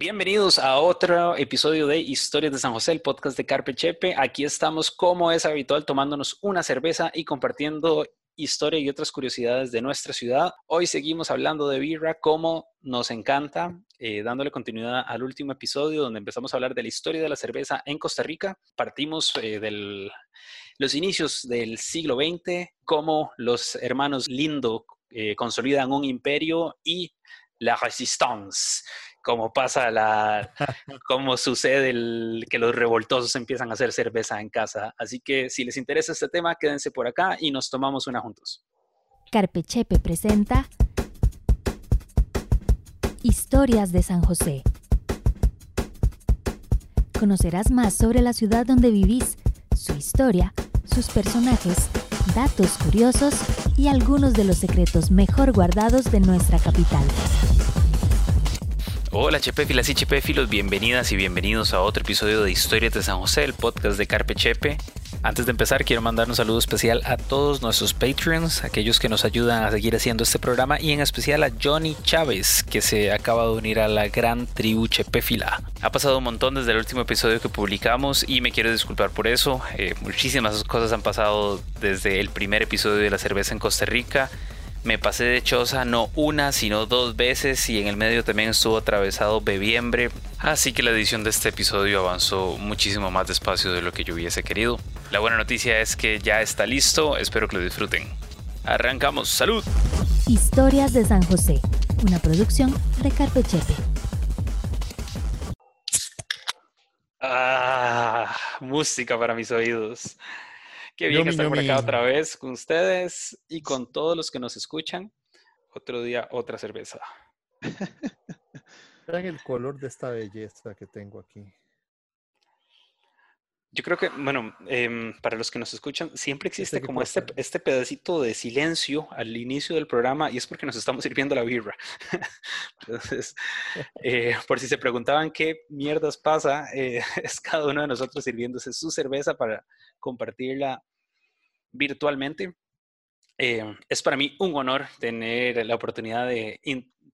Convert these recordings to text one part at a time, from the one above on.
Bienvenidos a otro episodio de Historias de San José, el podcast de Carpe Chepe. Aquí estamos, como es habitual, tomándonos una cerveza y compartiendo historia y otras curiosidades de nuestra ciudad. Hoy seguimos hablando de birra, como nos encanta, eh, dándole continuidad al último episodio donde empezamos a hablar de la historia de la cerveza en Costa Rica. Partimos eh, de los inicios del siglo XX, cómo los hermanos Lindo eh, consolidan un imperio y la resistance como pasa la, cómo sucede el, que los revoltosos empiezan a hacer cerveza en casa. Así que si les interesa este tema, quédense por acá y nos tomamos una juntos. Carpechepe presenta Historias de San José. Conocerás más sobre la ciudad donde vivís, su historia, sus personajes, datos curiosos y algunos de los secretos mejor guardados de nuestra capital. Hola Chepefilas y Chepefilos, bienvenidas y bienvenidos a otro episodio de Historias de San José, el podcast de Carpe Chepe. Antes de empezar, quiero mandar un saludo especial a todos nuestros Patreons, aquellos que nos ayudan a seguir haciendo este programa, y en especial a Johnny Chávez, que se acaba de unir a la gran tribu Chepefila. Ha pasado un montón desde el último episodio que publicamos y me quiero disculpar por eso. Eh, muchísimas cosas han pasado desde el primer episodio de la cerveza en Costa Rica. Me pasé de choza no una, sino dos veces y en el medio también estuvo atravesado bebiembre, así que la edición de este episodio avanzó muchísimo más despacio de lo que yo hubiese querido. La buena noticia es que ya está listo, espero que lo disfruten. Arrancamos, salud. Historias de San José, una producción de Carpechepe. Ah, música para mis oídos. Qué bien estar por acá otra vez con ustedes y con todos los que nos escuchan. Otro día, otra cerveza. Vean el color de esta belleza que tengo aquí. Yo creo que, bueno, em, para los que nos escuchan, siempre existe como este, este pedacito de silencio al inicio del programa y es porque nos estamos sirviendo la birra. Entonces, eh, por si se preguntaban qué mierdas pasa, eh, es cada uno de nosotros sirviéndose su cerveza para compartirla virtualmente. Eh, es para mí un honor tener la oportunidad de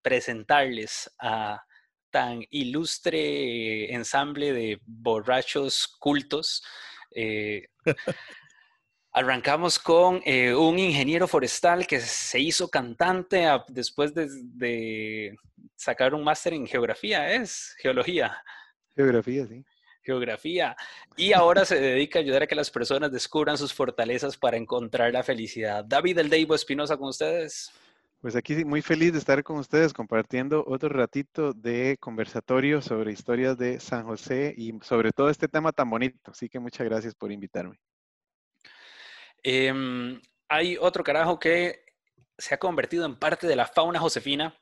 presentarles a tan ilustre ensamble de borrachos cultos. Eh, arrancamos con eh, un ingeniero forestal que se hizo cantante después de, de, sacar un máster en geografía, ¿es? Geología. Geografía, sí geografía y ahora se dedica a ayudar a que las personas descubran sus fortalezas para encontrar la felicidad. David El Deivo Espinosa con ustedes. Pues aquí muy feliz de estar con ustedes compartiendo otro ratito de conversatorio sobre historias de San José y sobre todo este tema tan bonito. Así que muchas gracias por invitarme. Em, hay otro carajo que se ha convertido en parte de la fauna josefina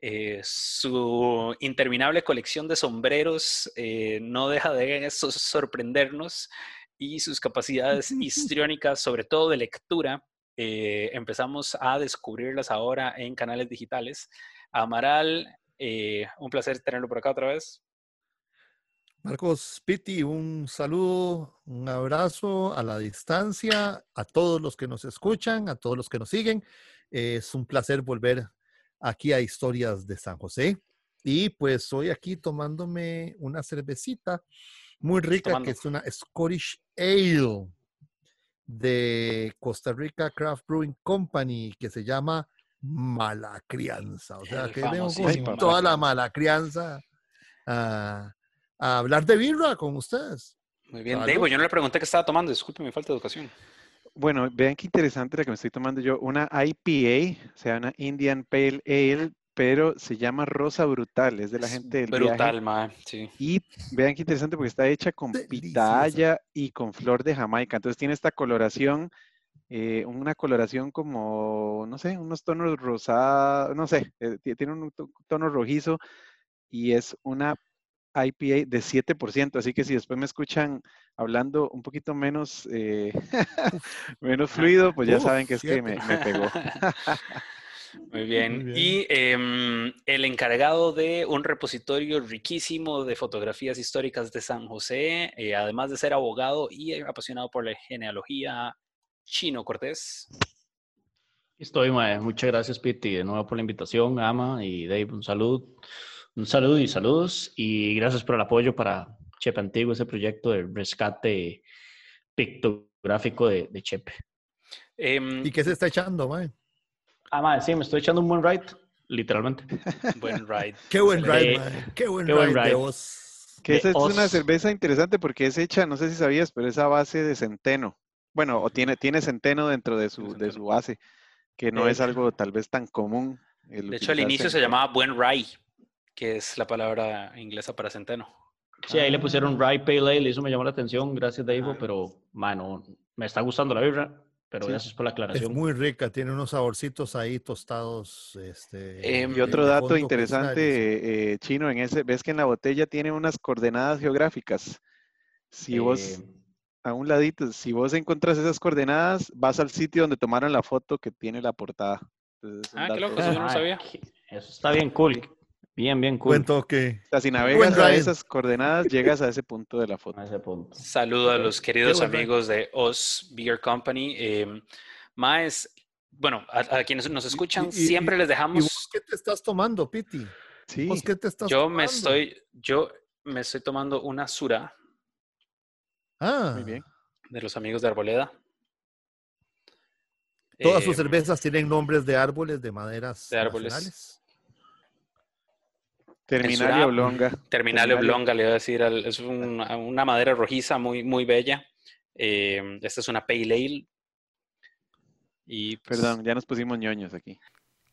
eh, su interminable colección de sombreros eh, no deja de sorprendernos y sus capacidades histriónicas, sobre todo de lectura, eh, empezamos a descubrirlas ahora en canales digitales. Amaral, un placer tenerlo por acá otra vez. Marcos Pitti, un saludo, un abrazo a la distancia, a todos los que nos escuchan, a todos los que nos siguen. Es un placer volver aquí a Historias de San José. Y pues estoy aquí tomándome una cervecita muy rica que es una Scottish Ale de Costa Rica Craft Brewing Company que se llama Mala Crianza. O sea, que tengo con toda la mala crianza a, hablar de birra con ustedes. Muy bien, Diego, yo no le pregunté qué estaba tomando, disculpe mi falta de educación. Bueno, vean qué interesante la que me estoy tomando yo. Una IPA, o sea, una Indian Pale Ale, pero se llama Rosa Brutal, es de la gente del Brutal, ma, sí. Y vean qué interesante porque está hecha con pitaya y con flor de Jamaica. Entonces tiene esta coloración, eh, una coloración como, no sé, unos tonos rosados, no sé, eh, tiene un tono rojizo y es una IPA de 7%, así que si después me escuchan hablando un poquito menos, eh, menos fluido, pues ya saben que es que me, pegó. Muy bien. Y em, el encargado de un repositorio riquísimo de fotografías históricas de San José, eh, además de ser abogado y apasionado por la genealogía, Chino Cortés. Estoy, Muchas gracias, Piti, de nuevo por la invitación, Ama y Dave, un saludo. Un saludo y saludos y gracias por el apoyo para Chepe Antiguo, ese proyecto de rescate pictográfico de, de Chepe. Em, ¿Y qué se está echando, mae? Ah, mae, sí, me estoy echando un buen ride, literalmente. buen ride. Qué buen ride, mae. Qué buen ride, Que esa es una cerveza interesante porque es hecha, no sé si sabías, pero es a base de centeno. Bueno, o tiene, tiene centeno dentro de su, de su base, que no es algo tal vez tan común. De hecho, al inicio se llamaba buen rye, que es la palabra inglesa para centeno. Sí, ahí le pusieron Rye Pale Ale, eso me llamó la atención, gracias Dave, ah. pero, mano, me está gustando la birra, pero gracias por la aclaración. Es muy rica, tiene unos saborcitos ahí tostados. Este, em, y otro dato interesante, eh, Chino, en ese, ves que en la botella tiene unas coordenadas geográficas. Si vos em, a un ladito. Si vos encuentras esas coordenadas, vas al sitio donde tomaron la foto que tiene la portada. ah, qué loco, eso yo no sabía. Eso está bien cool. Bien, bien cool. Buen toque. O sea, si navegas a esas coordenadas, llegas a ese punto de la foto. A ese punto. Saludo a los queridos amigos de Oz Beer Company. Eh, Maes, bueno, a, quienes nos escuchan, siempre les dejamos. ¿Y vos qué te estás tomando, Piti? Sí. ¿Vos qué te estás yo tomando? me estoy, yo me estoy tomando una Sura Ah. Muy bien. De los amigos de Arboleda. Todas sus eh, cervezas tienen nombres de árboles, de maderas. De árboles. Terminalia oblonga. Terminalia oblonga, le voy a decir. Es una, madera rojiza muy, muy bella. Eh, esta es una Pale Ale. Y, pues Perdón, ya nos pusimos ñoños aquí.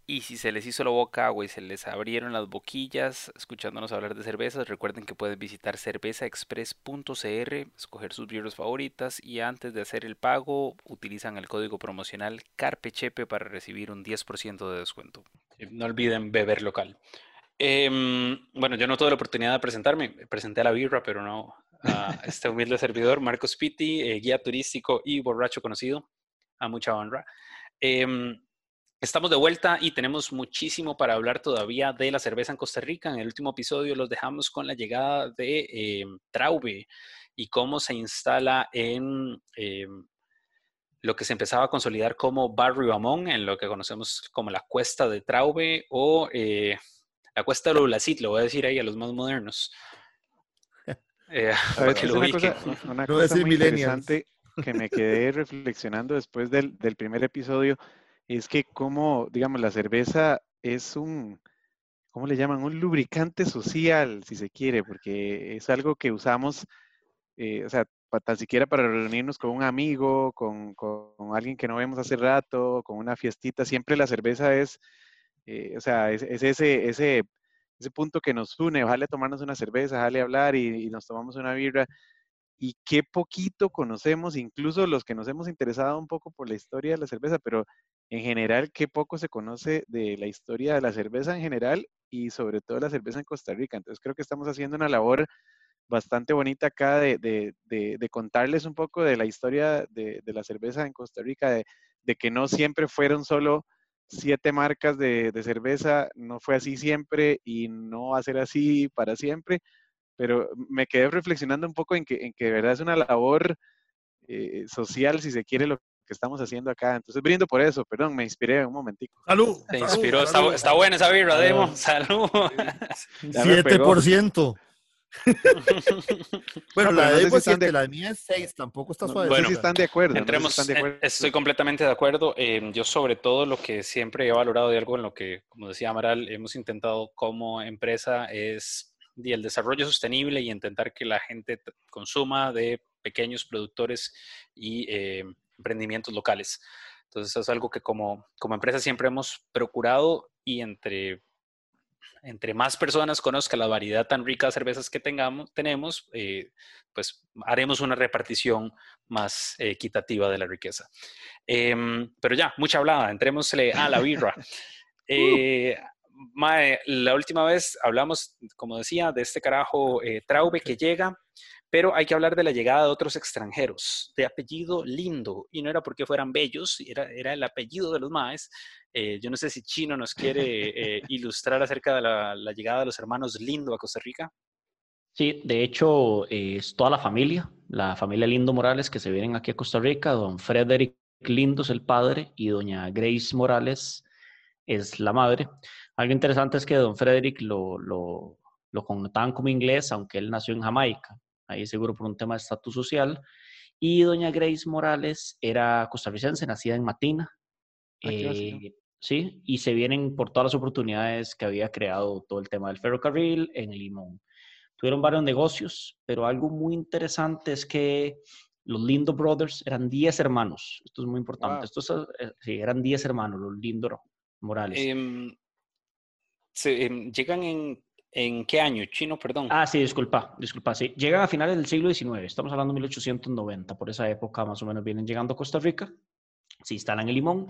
Y si se les hizo la boca agua y se les abrieron las boquillas escuchándonos hablar de cervezas, recuerden que pueden visitar cervezaexpress.cr, escoger sus birras favoritas y antes de hacer el pago utilizan el código promocional CARPECHEPE para recibir un 10% de descuento. No olviden beber local. Em, bueno, yo no tuve la oportunidad de presentarme, presenté a la birra, pero no a este humilde servidor, Marcos Pitti, eh, guía turístico y borracho conocido, a mucha honra. Em, Estamos de vuelta y tenemos muchísimo para hablar todavía de la cerveza en Costa Rica. En el último episodio los dejamos con la llegada de eh, Traube y cómo se instala en lo que se empezaba a consolidar como Barrio Amón, en lo que conocemos como la Cuesta de Traube o eh, la Cuesta de Lulacit, lo voy a decir ahí a los más modernos. para que lo una cosa, una cosa muy interesante que me quedé reflexionando después del, del primer episodio es que como, digamos, la cerveza es un, ¿cómo le llaman? Un lubricante social, si se quiere, porque es algo que usamos, eh, o sea, tan siquiera para reunirnos con un amigo, con, con, alguien que no vemos hace rato, con una fiestita, siempre la cerveza es, eh, o sea, es, ese, ese, ese punto que nos une, ojalá tomarnos una cerveza, ojalá hablar y, nos tomamos una birra y qué poquito conocemos, incluso los que nos hemos interesado un poco por la historia de la cerveza, pero en general, qué poco se conoce de la historia de la cerveza en general y sobre todo la cerveza en Costa Rica. Entonces creo que estamos haciendo una labor bastante bonita acá de, contarles un poco de la historia de, la cerveza en Costa Rica, de, que no siempre fueron solo siete marcas de, cerveza, no fue así siempre y no va a ser así para siempre, pero me quedé reflexionando un poco en que, en que de verdad es una labor eh, social, si se quiere, lo que estamos haciendo acá. Entonces, brindo por eso, perdón, me inspiré un momentico. ¡Salud! Te inspiró, Está, buena esa birra, Demo. ¡Salud! 7%. bueno, la de Demo es 7, la mía es 6, tampoco está suave. Bueno, si están de acuerdo. Entremos, están de acuerdo. Estoy completamente de acuerdo. Eh, yo sobre todo lo que siempre he valorado de algo en lo que, como decía Amaral, hemos intentado como empresa es el desarrollo sostenible y intentar que la gente consuma de pequeños productores y eh, emprendimientos locales. Entonces es algo que como, como empresa siempre hemos procurado y entre, entre más personas conozcan la variedad tan rica de cervezas que tengamos, tenemos, eh, pues haremos una repartición más equitativa de la riqueza. Em, pero ya, mucha hablada, entrémosle a la birra. Eh, la última vez hablamos, como decía, de este carajo Traube que llega pero hay que hablar de la llegada de otros extranjeros de apellido lindo, y no era porque fueran bellos, era, era el apellido de los maes. Eh, yo no sé si Chino nos quiere eh, ilustrar acerca de la, llegada de los hermanos Lindo a Costa Rica. Sí, de hecho es toda la familia, la familia Lindo Morales que se vienen aquí a Costa Rica, don Frederick Lindo es el padre y doña Grace Morales es la madre. Algo interesante es que don Frederick lo, lo, lo connotaban como inglés, aunque él nació en Jamaica, ahí seguro por un tema de estatus social. Y doña Grace Morales era costarricense, nacida en Matina. Ah. Eh, sí, y se vienen por todas las oportunidades que había creado todo el tema del ferrocarril en Limón. Tuvieron varios negocios, pero algo muy interesante es que los Lindo Brothers eran 10 hermanos. Esto es muy importante. Wow. Estos eh, sí, eran 10 hermanos, los Lindo Morales. Em, se- em, ¿Llegan en, en qué año? Chino, perdón. Ah, sí, disculpa, disculpa, sí. Llegan a finales del siglo XIX, estamos hablando de 1890, por esa época más o menos vienen llegando a Costa Rica, se instalan en Limón,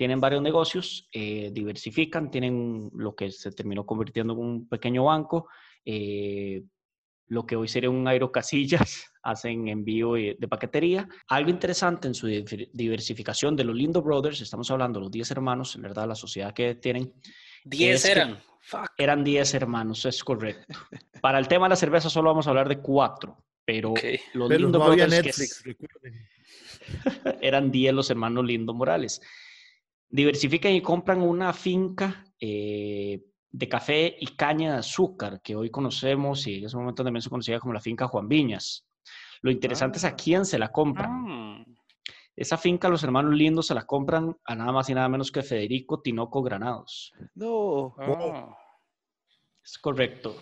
tienen varios negocios, eh, diversifican, tienen lo que se terminó convirtiendo en un pequeño banco, eh, lo que hoy sería un aerocasillas, hacen envío eh, de paquetería. Algo interesante en su diver- diversificación de los Lindo Brothers, estamos hablando de los 10 hermanos, en verdad, la sociedad que tienen, Diez es que- eran. Fuck. eran 10 hermanos, es correcto. Para el tema de la cerveza solo vamos a hablar de cuatro, pero Ok. los Pero Lindo no había Brothers, que Netflix, es- recuerden. eran 10 los hermanos Lindo Morales. Diversifican y compran una finca eh, de café y caña de azúcar que hoy conocemos y en ese momento también se conocía como la finca Juan Viñas. Lo interesante es a Ah. quién se la compran. Ah, Esa finca los hermanos Lindos se la compran a nada más y nada menos que Federico Tinoco Granados. No. ah. Es correcto.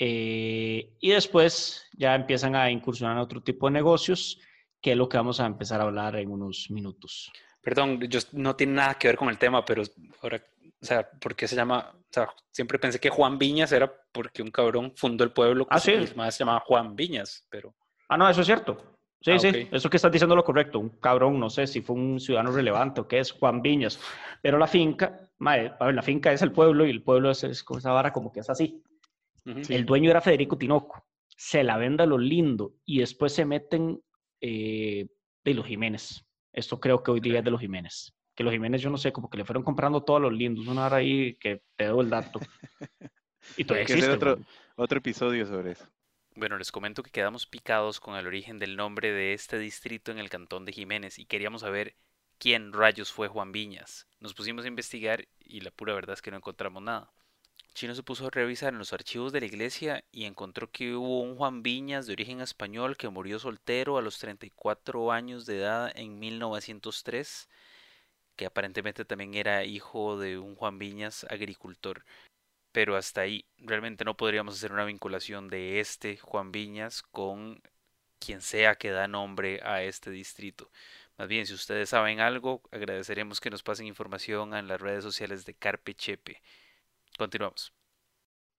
Eh, y después ya empiezan a incursionar en otro tipo de negocios, que es lo que vamos a empezar a hablar en unos minutos. Perdón, yo no tiene nada que ver con el tema, pero ahora, o sea, ¿por qué se llama? O sea, siempre pensé que Juan Viñas era porque un cabrón fundó el pueblo Ah, sí. más se llamaba Juan Viñas, pero Ah, no, eso es cierto. Sí, Ah, sí, ok. eso que estás diciendo lo correcto. Un cabrón, no sé si fue un ciudadano relevante o qué es, Juan Viñas. Pero la finca, mae, a ver, la finca es el pueblo y el pueblo es, es como esa vara como que es así. ujú. El dueño era Federico Tinoco. Se la vende a los lindo y después se meten eh, de los Jiménez. Esto creo que hoy día es de los Jiménez. Que los Jiménez, yo no sé, como que le fueron comprando todos los lindos. Una hora ahí que te doy el dato. Y todavía Hay que hacer existe. otro, otro episodio sobre eso. Bueno, les comento que quedamos picados con el origen del nombre de este distrito en el cantón de Jiménez y queríamos saber quién rayos fue Juan Viñas. Nos pusimos a investigar y la pura verdad es que no encontramos nada. Chino se puso a revisar en los archivos de la iglesia y encontró que hubo un Juan Viñas de origen español que murió soltero a los 34 años de edad en 1903, que aparentemente también era hijo de un Juan Viñas agricultor pero hasta ahí realmente no podríamos hacer una vinculación de este Juan Viñas con quien sea que da nombre a este distrito. Más bien, si ustedes saben algo, agradeceremos que nos pasen información en las redes sociales de Carpe Chepe. Continuamos.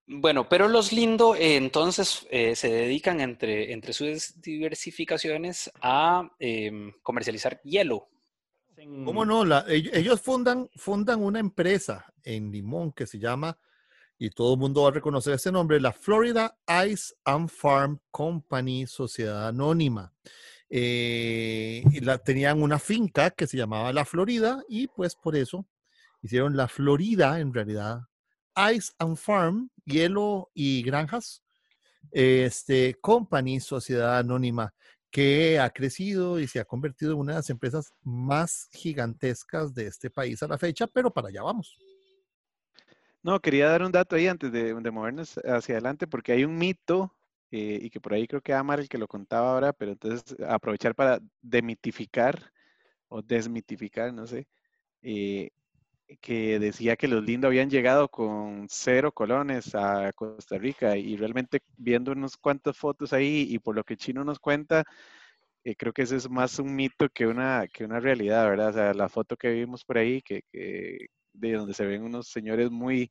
Bueno, pero los Lindo eh, entonces eh, se dedican entre, entre sus diversificaciones a em, comercializar hielo. ¿Cómo no? La- ellos fundan, fundan una empresa en Limón que se llama, y todo el mundo va a reconocer ese nombre, la Florida Ice and Farm Company Sociedad Anónima. Eh, y la, tenían una finca que se llamaba La Florida y pues por eso hicieron La Florida en realidad. Ice and Farm, hielo y granjas, este, Company Sociedad Anónima que ha crecido y se ha convertido en una de las empresas más gigantescas de este país a la fecha, pero para allá vamos. No, quería dar un dato ahí antes de, de movernos hacia adelante, porque hay un mito, eh, y que por ahí creo que Amar el que lo contaba ahora, pero entonces aprovechar para demitificar o desmitificar, no sé, eh, que decía que los lindos habían llegado con cero colones a Costa Rica y realmente viendo unos cuantas fotos ahí y por lo que Chino nos cuenta, eh, creo que ese es más un mito que una, que una realidad, ¿verdad? O sea, la foto que vimos por ahí, que, que de donde se ven unos señores muy,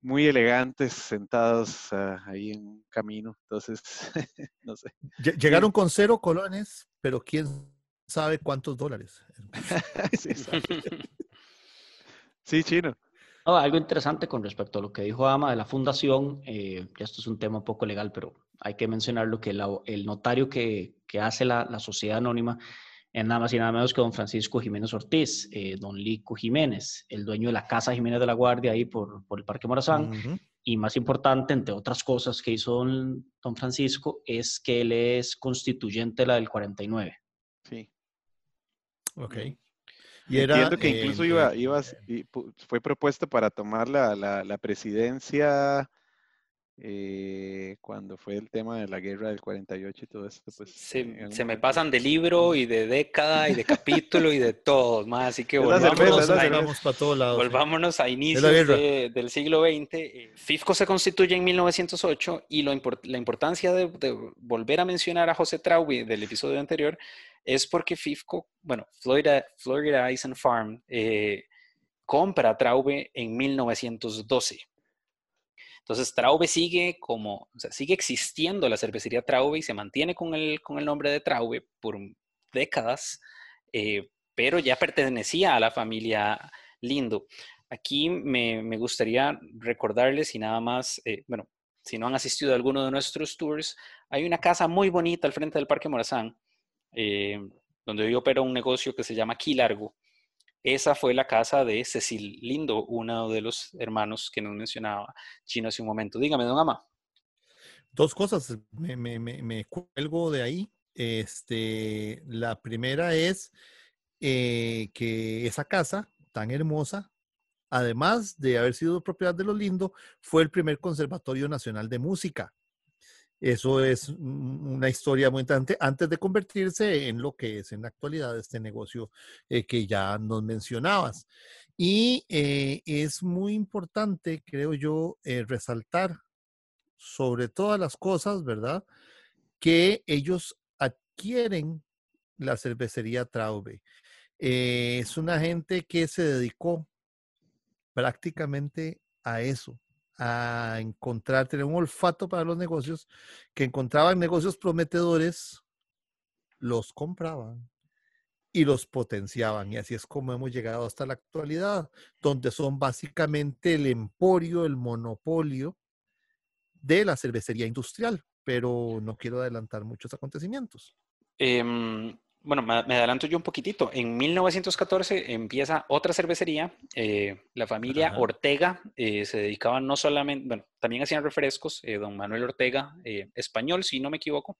muy elegantes sentados ah, ahí en un camino. Entonces, no sé. Lle- Llegaron con cero colones, pero quién sabe cuántos dólares. Sí, exacto. Sí, chino. No, algo interesante con respecto a lo que dijo Ama de la fundación, eh, ya esto es un tema un poco legal, pero hay que mencionarlo que la- el notario que, que hace la, la sociedad anónima es nada más y nada menos que don Francisco Jiménez Ortiz, eh, don Lico Jiménez, el dueño de la Casa Jiménez de la Guardia ahí por, por el Parque Morazán. Y más importante, entre otras cosas que hizo don, don Francisco, es que él es constituyente de la del 49. Sí. Ok. Y Entiendo que incluso iba, fue propuesto para tomar la, la presidencia eh, cuando fue el tema de la guerra del 48 y todo esto, pues... Se, me pasan de libro y de década y de capítulo y de todo, más, así que volvámonos, a, volvámonos a inicios del siglo XX. Eh, FIFCO se constituye en 1908 y lo la importancia de, volver a mencionar a José Traube del episodio anterior es porque FIFCO, bueno, Florida, Florida Ice Farm, eh, compra Traube en 1912. Entonces, Traube sigue como, sigue existiendo la cervecería Traube y se mantiene con el, con el nombre de Traube por décadas, eh, pero ya pertenecía a la familia Lindo. Aquí me, me gustaría recordarles y nada más, eh, bueno, si no han asistido a alguno de nuestros tours, hay una casa muy bonita al frente del Parque Morazán, eh, donde yo opero un negocio que se llama Quilargo. Esa fue la casa de Cecil Lindo, uno de los hermanos que nos mencionaba Chino hace un momento. Dígame, don Ama. Dos cosas, me, me, me, cuelgo de ahí. Este, la primera es eh, que esa casa tan hermosa, además de haber sido propiedad de los Lindo, fue el primer conservatorio nacional de música. Eso es una historia muy interesante antes de convertirse en lo que es en la actualidad este negocio eh, que ya nos mencionabas. Y eh, es muy importante, creo yo, eh, resaltar sobre todas las cosas, ¿verdad? Que ellos adquieren la cervecería Traube. es una gente que se dedicó prácticamente a eso, a encontrar, tener un olfato para los negocios, que encontraban negocios prometedores, los compraban y los potenciaban. Y así es como hemos llegado hasta la actualidad, donde son básicamente el emporio, el monopolio de la cervecería industrial. Pero no quiero adelantar muchos acontecimientos. Em, bueno, me, adelanto yo un poquitito. En 1914 empieza otra cervecería. Eh, la familia Ortega eh, se dedicaba no solamente, bueno, también hacían refrescos, eh, don Manuel Ortega, español, si no me equivoco.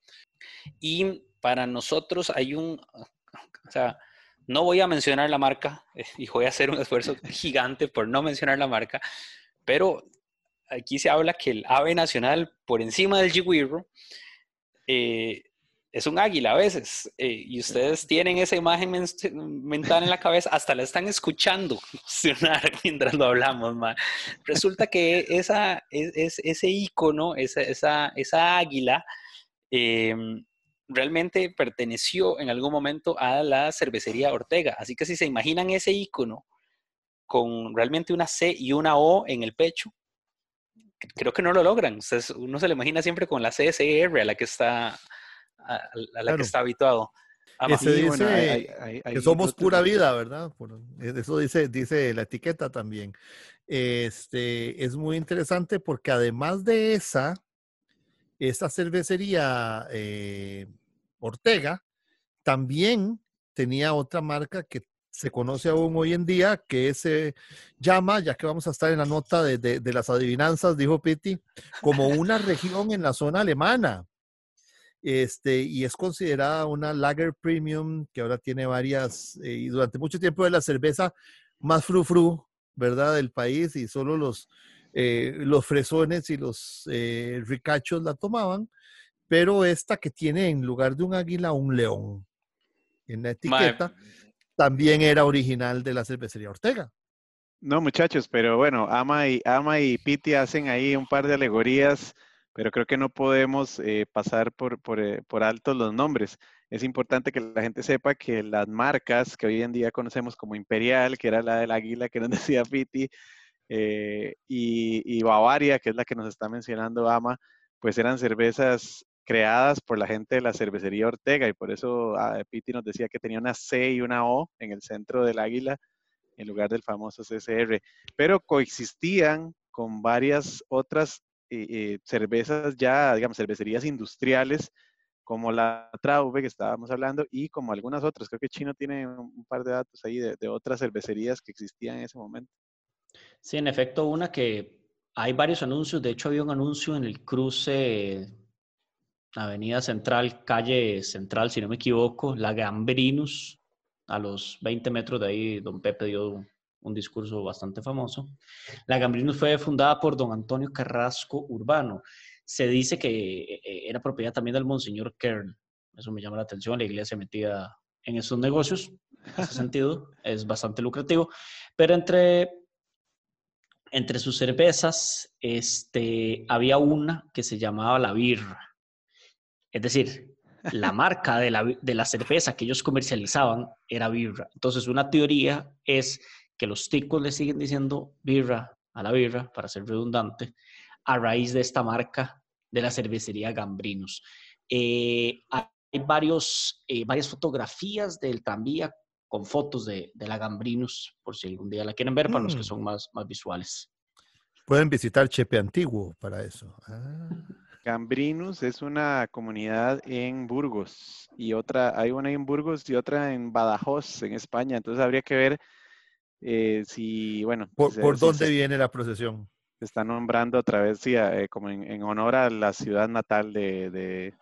Y para nosotros hay un, o sea, no voy a mencionar la marca y voy a hacer un esfuerzo gigante por no mencionar la marca, pero aquí se habla que el ave nacional por encima del Jiguirro es un águila a veces, eh, y ustedes tienen esa imagen mental en la cabeza, hasta la están escuchando funcionar mientras lo hablamos, Resulta que esa, es, ese icono, esa, esa, esa águila, em, realmente perteneció en algún momento a la cervecería Ortega. Así que si se imaginan ese icono con realmente una C y una O en el pecho, creo que no lo logran. uno se lo imagina siempre con la CSR a la que está a, la que está habituado. dice que somos pura vida, ¿verdad? E, eso dice, dice la etiqueta también. Este es muy interesante porque además de esa, esta cervecería eh, Ortega también tenía otra marca que se conoce aún hoy en día, que se llama, ya que vamos a estar en la nota de, de las adivinanzas, dijo Pitti, como una región en la zona alemana este, y es considerada una lager premium que ahora tiene varias, eh, y durante mucho tiempo de la cerveza más fru ¿verdad? Del país y solo los, eh, los fresones y los eh, ricachos la tomaban, pero esta que tiene en lugar de un águila un león en la etiqueta, también era original de la cervecería Ortega. No, muchachos, pero bueno, Ama y, Ama y Piti hacen ahí un par de alegorías pero creo que no podemos eh, pasar por, por, eh, por alto los nombres. Es importante que la gente sepa que las marcas que hoy en día conocemos como Imperial, que era la del águila que nos decía Piti, eh, y, Bavaria, que es la que nos está mencionando Ama, pues eran cervezas creadas por la gente de la cervecería Ortega y por eso ah, Piti nos decía que tenía una C y una O en el centro del águila en lugar del famoso CCR, pero coexistían con varias otras eh, eh, cervezas ya, digamos, cervecerías industriales como la Traube que estábamos hablando y como algunas otras. Creo que Chino tiene un par de datos ahí de, otras cervecerías que existían en ese momento. Sí, en efecto, una que hay varios anuncios. De hecho, había un anuncio en el cruce Avenida Central, calle Central, si no me equivoco, la Gambrinus, A los 20 metros de ahí, don Pepe dio un discurso bastante famoso. La Gambrinus fue fundada por don Antonio Carrasco Urbano. Se dice que eh, era propiedad también del Monseñor Kern. Eso me llama la atención. La iglesia metida en esos negocios. En ese sentido, es bastante lucrativo. Pero entre, entre sus cervezas este, había una que se llamaba la birra. Es decir, la marca de la, de la cerveza que ellos comercializaban era birra. Entonces, una teoría es que los ticos le siguen diciendo birra a la birra, para ser redundante, a raíz de esta marca de la cervecería Gambrinos. Eh, hay varios, eh, varias fotografías del tranvía con fotos de, la Gambrinos, por si algún día la quieren ver, para los que mm. son más, más visuales. Pueden visitar Chepe Antiguo para eso. Ah. Gambrinus es una comunidad en Burgos y otra, hay una en Burgos y otra en Badajoz, en España. Entonces habría que ver eh, si, bueno. ¿Por, dónde viene la procesión? Se está nombrando otra vez, sí, eh, como en, honor a la ciudad natal de...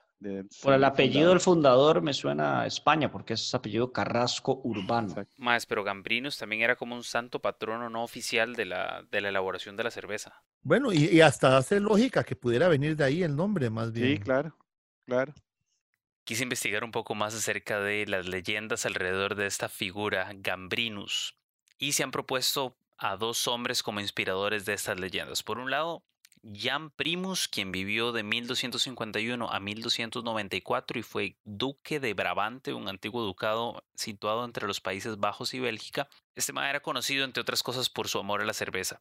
Por el apellido del fundador me suena a España, porque es apellido Carrasco Urbano. Más, pero Gambrinus también era como un santo patrono no oficial de la, de la elaboración de la cerveza. Bueno, y, y hasta hace lógica que pudiera venir de ahí el nombre, más bien. Sí, claro, claro quise investigar un poco más acerca de las leyendas alrededor de esta figura, Gambrinus y se han propuesto a dos hombres como inspiradores de estas leyendas. Por un lado, Jan Primus, quien vivió de 1251 a 1294 y fue duque de Brabante, un antiguo ducado situado entre los Países Bajos y Bélgica. Este man era conocido, entre otras cosas, por su amor a la cerveza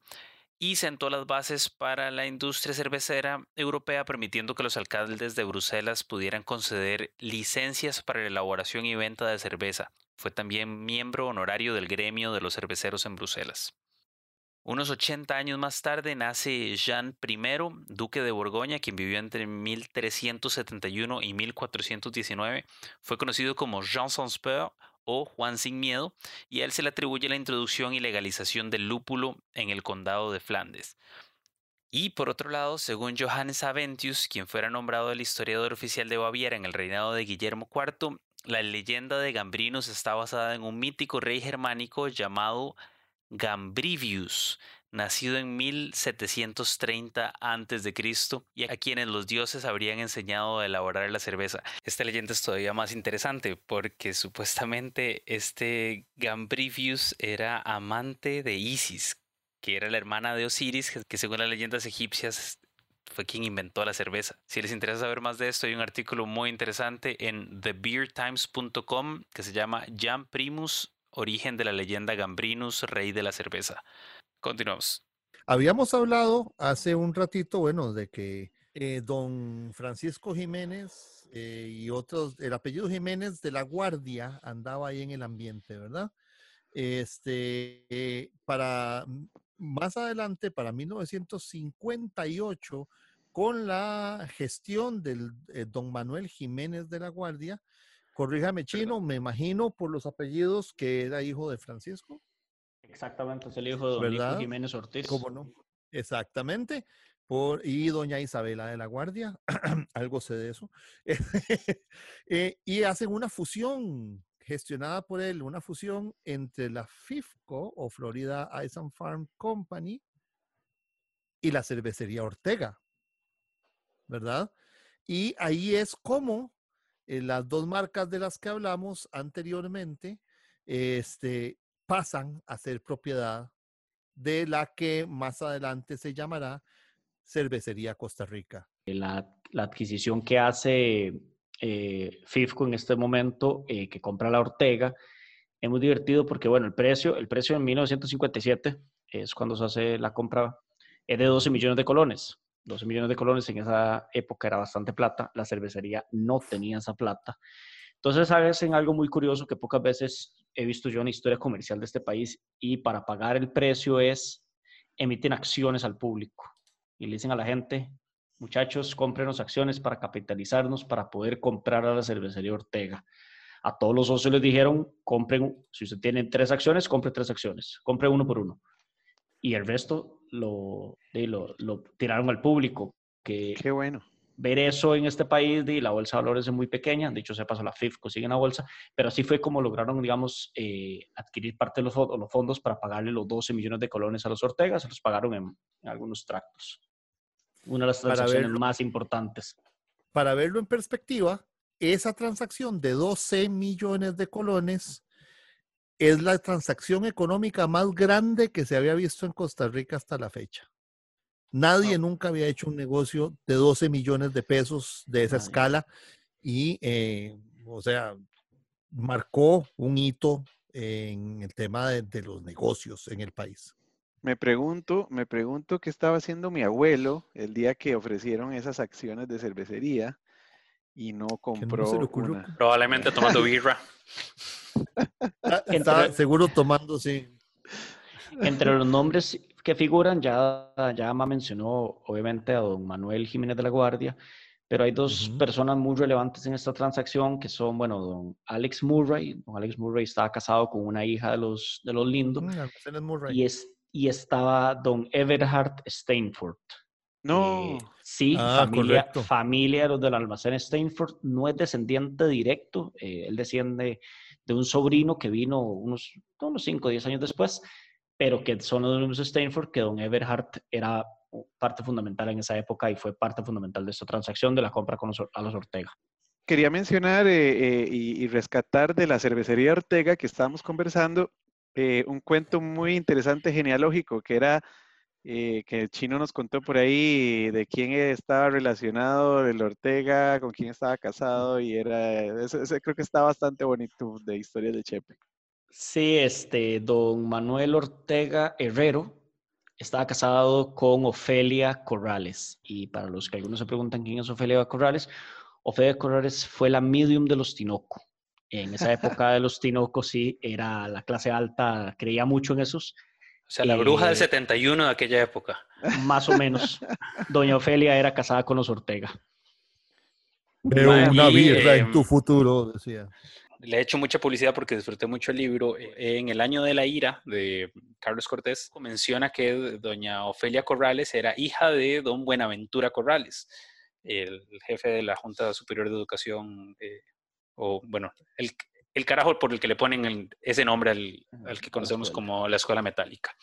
y sentó las bases para la industria cervecera europea, permitiendo que los alcaldes de Bruselas pudieran conceder licencias para la elaboración y venta de cerveza. Fue también miembro honorario del gremio de los cerveceros en Bruselas. Unos 80 años más tarde nace Jean I, duque de Borgoña, quien vivió entre 1371 y 1419. Fue conocido como Jean Sans Peur o Juan Sin Miedo, y a él se le atribuye la introducción y legalización del lúpulo en el condado de Flandes. Y por otro lado, según Johannes Aventius, quien fuera nombrado el historiador oficial de Baviera en el reinado de Guillermo IV, la leyenda de Gambrinos está basada en un mítico rey germánico llamado Gambrivius, nacido en 1730 a.C. y a quienes los dioses habrían enseñado a elaborar la cerveza. Esta leyenda es todavía más interesante porque supuestamente este Gambrivius era amante de Isis, que era la hermana de Osiris, que según las leyendas egipcias fue quien inventó la cerveza. Si les interesa saber más de esto, hay un artículo muy interesante en thebeertimes.com que se llama Jan Primus, origen de la leyenda Gambrinus, rey de la cerveza. Continuamos. Habíamos hablado hace un ratito, bueno, de que eh, don Francisco Jiménez eh, y otros, el apellido Jiménez de la Guardia andaba ahí en el ambiente, ¿verdad? Este, eh, para más adelante, para 1958, con la gestión del don Manuel Jiménez de la Guardia, corríjame chino, me imagino por los apellidos que era hijo de Francisco. Exactamente, es el hijo de don Jiménez Ortiz. ¿Cómo no? Exactamente. Por, y doña Isabela de la Guardia, algo sé de eso. Eh, y hacen una fusión gestionada por él, una fusión entre la FIFCO o Florida Ice and Farm Company y la cervecería Ortega, ¿verdad? Y ahí es como eh, las dos marcas de las que hablamos anteriormente este, pasan a ser propiedad de la que más adelante se llamará Cervecería Costa Rica. La, adquisición que hace eh, FIFCO en este momento, eh, que compra la Ortega, es muy divertido porque, bueno, el precio, el precio en 1957 es cuando se hace la compra, es de 12 millones de colones. 12 millones de colones en esa época era bastante plata, la cervecería no tenía esa plata. Entonces hacen algo muy curioso que pocas veces he visto yo en la historia comercial de este país y para pagar el precio es emiten acciones al público y le dicen a la gente, muchachos, cómprenos acciones para capitalizarnos para poder comprar a la cervecería Ortega. A todos los socios les dijeron, compren, si usted tiene tres acciones, compre tres acciones, compre uno por uno. Y el resto lo, lo, tiraron al público. Que, Qué bueno ver eso en este país, y la bolsa de valores es muy pequeña, de hecho se pasó la FIFCO, sigue en la bolsa, pero así fue como lograron, digamos, eh, adquirir parte de los, los, fondos para pagarle los 12 millones de colones a los Ortega, se los pagaron en, algunos tractos. Una de las transacciones más importantes. Para verlo en perspectiva, esa transacción de 12 millones de colones es la transacción económica más grande que se había visto en Costa Rica hasta la fecha. Nadie nunca había hecho un negocio de 12 millones de pesos de esa escala y, eh, o sea, marcó un hito en el tema de, los negocios en el país. Me pregunto, me pregunto qué estaba haciendo mi abuelo el día que ofrecieron esas acciones de cervecería y no compró una. Probablemente tomando birra. Ah, seguro tomando, sí. Entre los nombres que figuran, ya, ya mencionó obviamente a don Manuel Jiménez de la Guardia, pero hay dos personas muy relevantes en esta transacción que son, bueno, don Alex Murray. Don Alex Murray estaba casado con una hija de los, de los Lindo. Mm, y, es, y estaba don Everhard Steinfurt. No. Eh, sí, ah, familia, familia, de los del almacén Steinfurt. No es descendiente directo. Eh, él desciende de un sobrino que vino unos, unos 5 o 10 años después pero que son los mismos Stanford, que don Everhart era parte fundamental en esa época y fue parte fundamental de esta transacción de la compra con los, a los Ortega. Quería mencionar eh, eh, y, rescatar de la cervecería Ortega que estábamos conversando eh, un cuento muy interesante genealógico que era que el chino nos contó por ahí de quién estaba relacionado el Ortega, con quién estaba casado y era, ese, creo que está bastante bonito de historia de Chepe. Sí, este, don Manuel Ortega Herrero estaba casado con Ofelia Corrales. Y para los que algunos se preguntan quién es Ofelia Corrales, Ofelia Corrales fue la medium de los Tinoco. En esa época de los Tinoco sí era la clase alta, creía mucho en esos. O sea, la bruja del 71 de aquella época. Más o menos. Doña Ofelia era casada con los Ortega. Veo una birra en tu futuro, decía le he hecho mucha publicidad porque disfruté mucho el libro. En el año de la ira de Carlos Cortés menciona que doña Ofelia Corrales era hija de don Buenaventura Corrales, el, jefe de la Junta Superior de Educación, eh, o bueno, el, el, carajo por el que le ponen ese nombre al, que conocemos como la Escuela Metálica.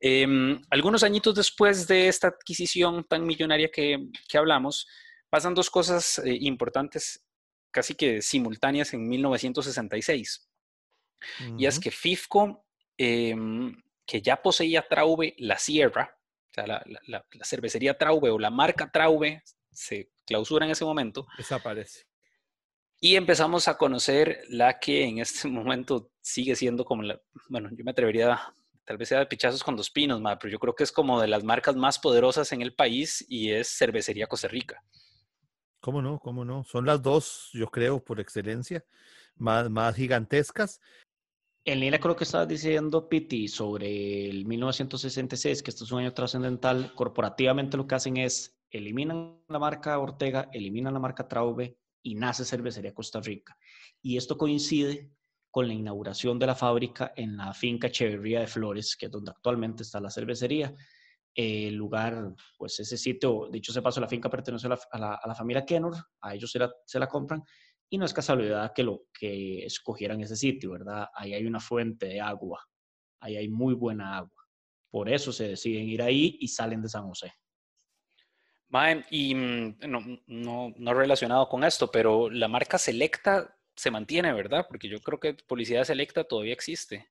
Em, algunos añitos después de esta adquisición tan millonaria que, que hablamos, pasan dos cosas eh, importantes casi que simultáneas en 1966. Y es que FIFCO, em, que ya poseía Traube La Sierra, o sea, la, cervecería Traube o la marca Traube se clausura en ese momento. Desaparece. Y empezamos a conocer la que en este momento sigue siendo como la, bueno, yo me atrevería, tal vez sea de pichazos con dos pinos, pero yo creo que es como de las marcas más poderosas en el país y es Cervecería Costa Rica. ¿Cómo no? ¿Cómo no? Son las dos, yo creo, por excelencia, más, más gigantescas. En línea creo que estabas diciendo, Piti, sobre el 1966, que esto es un año trascendental. Corporativamente lo que hacen es eliminan la marca Ortega, eliminan la marca Traube y nace Cervecería Costa Rica. Y esto coincide con la inauguración de la fábrica en la finca Echeverría de Flores, que es donde actualmente está la cervecería el lugar, pues ese sitio, dicho se pasó, la finca pertenece a la, familia Kenor, a ellos se la, se la, compran, y no es casualidad que, lo, que escogieran ese sitio, ¿verdad? Ahí hay una fuente de agua, ahí hay muy buena agua. Por eso se deciden ir ahí y salen de San José. y mm, no, no, no relacionado con esto, pero la marca Selecta se mantiene, ¿verdad? Porque yo creo que publicidad Selecta todavía existe.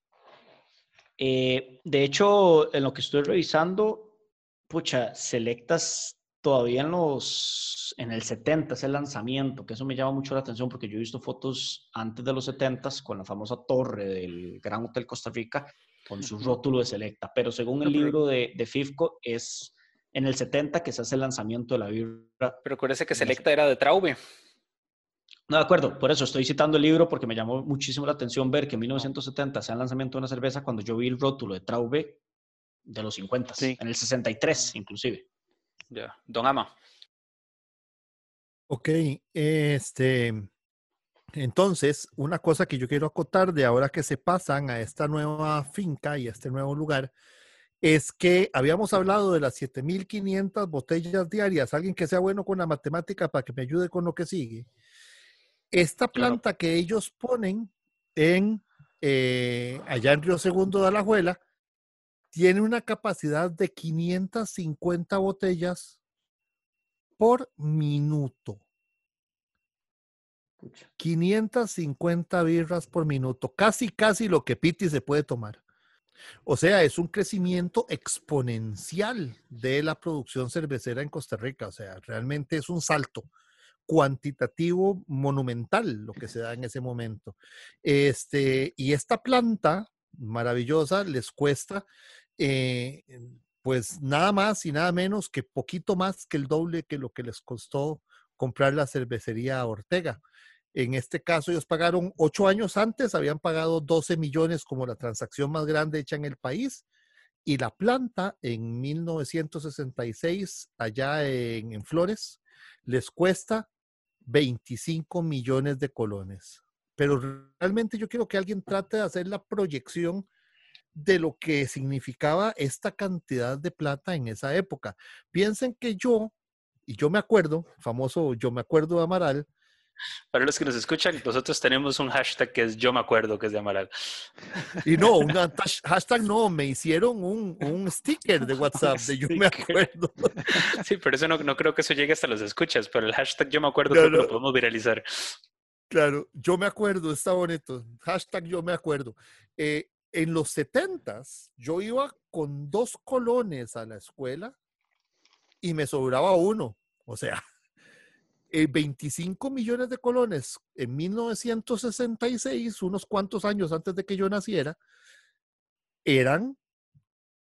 Eh, de hecho, en lo que estoy revisando, pucha, selectas todavía en los, en el 70 es el lanzamiento, que eso me llama mucho la atención porque yo he visto fotos antes de los 70 con la famosa torre del Gran Hotel Costa Rica con su rótulo de selecta, pero según el libro de, de FIFCO es en el 70 que se hace el lanzamiento de la birra. Pero acuérdese que selecta era de Traube. No, de acuerdo, por eso estoy citando el libro porque me llamó muchísimo la atención ver que en 1970 sea el lanzamiento de una cerveza cuando yo vi el rótulo de Traube de los 50, en el 63 inclusive. Ya, Don Ama. Ok, este, entonces, una cosa que yo quiero acotar de ahora que se pasan a esta nueva finca y a este nuevo lugar, es que habíamos hablado de las 7500 botellas diarias. Alguien que sea bueno con la matemática para que me ayude con lo que sigue. Esta planta que ellos ponen en eh, allá en Río Segundo de Alajuela tiene una capacidad de 550 botellas por minuto. 550 birras por minuto, casi, casi lo que Piti se puede tomar. O sea, es un crecimiento exponencial de la producción cervecera en Costa Rica. O sea, realmente es un salto cuantitativo monumental lo que se da en ese momento. Este, y esta planta maravillosa les cuesta eh, pues nada más y nada menos que poquito más que el doble que lo que les costó comprar la cervecería Ortega. En este caso, ellos pagaron ocho años antes, habían pagado 12 millones como la transacción más grande hecha en el país. Y la planta en 1966, allá en, en Flores, les cuesta 25 millones de colones. Pero realmente yo quiero que alguien trate de hacer la proyección de lo que significaba esta cantidad de plata en esa época. Piensen que yo, y yo me acuerdo, famoso yo me acuerdo de Amaral, para los que nos escuchan, nosotros tenemos un hashtag que es yo me acuerdo que es de Amaral. Y no, un hashtag no, me hicieron un, un sticker de WhatsApp de yo me acuerdo. Sí, pero eso no, no, creo que eso llegue hasta los escuchas, pero el hashtag yo me acuerdo que lo podemos viralizar. Claro, yo me acuerdo, está bonito. Hashtag yo me acuerdo. Eh, en los setentas, yo iba con dos colones a la escuela y me sobraba uno. O sea, 25 millones de colones en 1966, unos cuantos años antes de que yo naciera, eran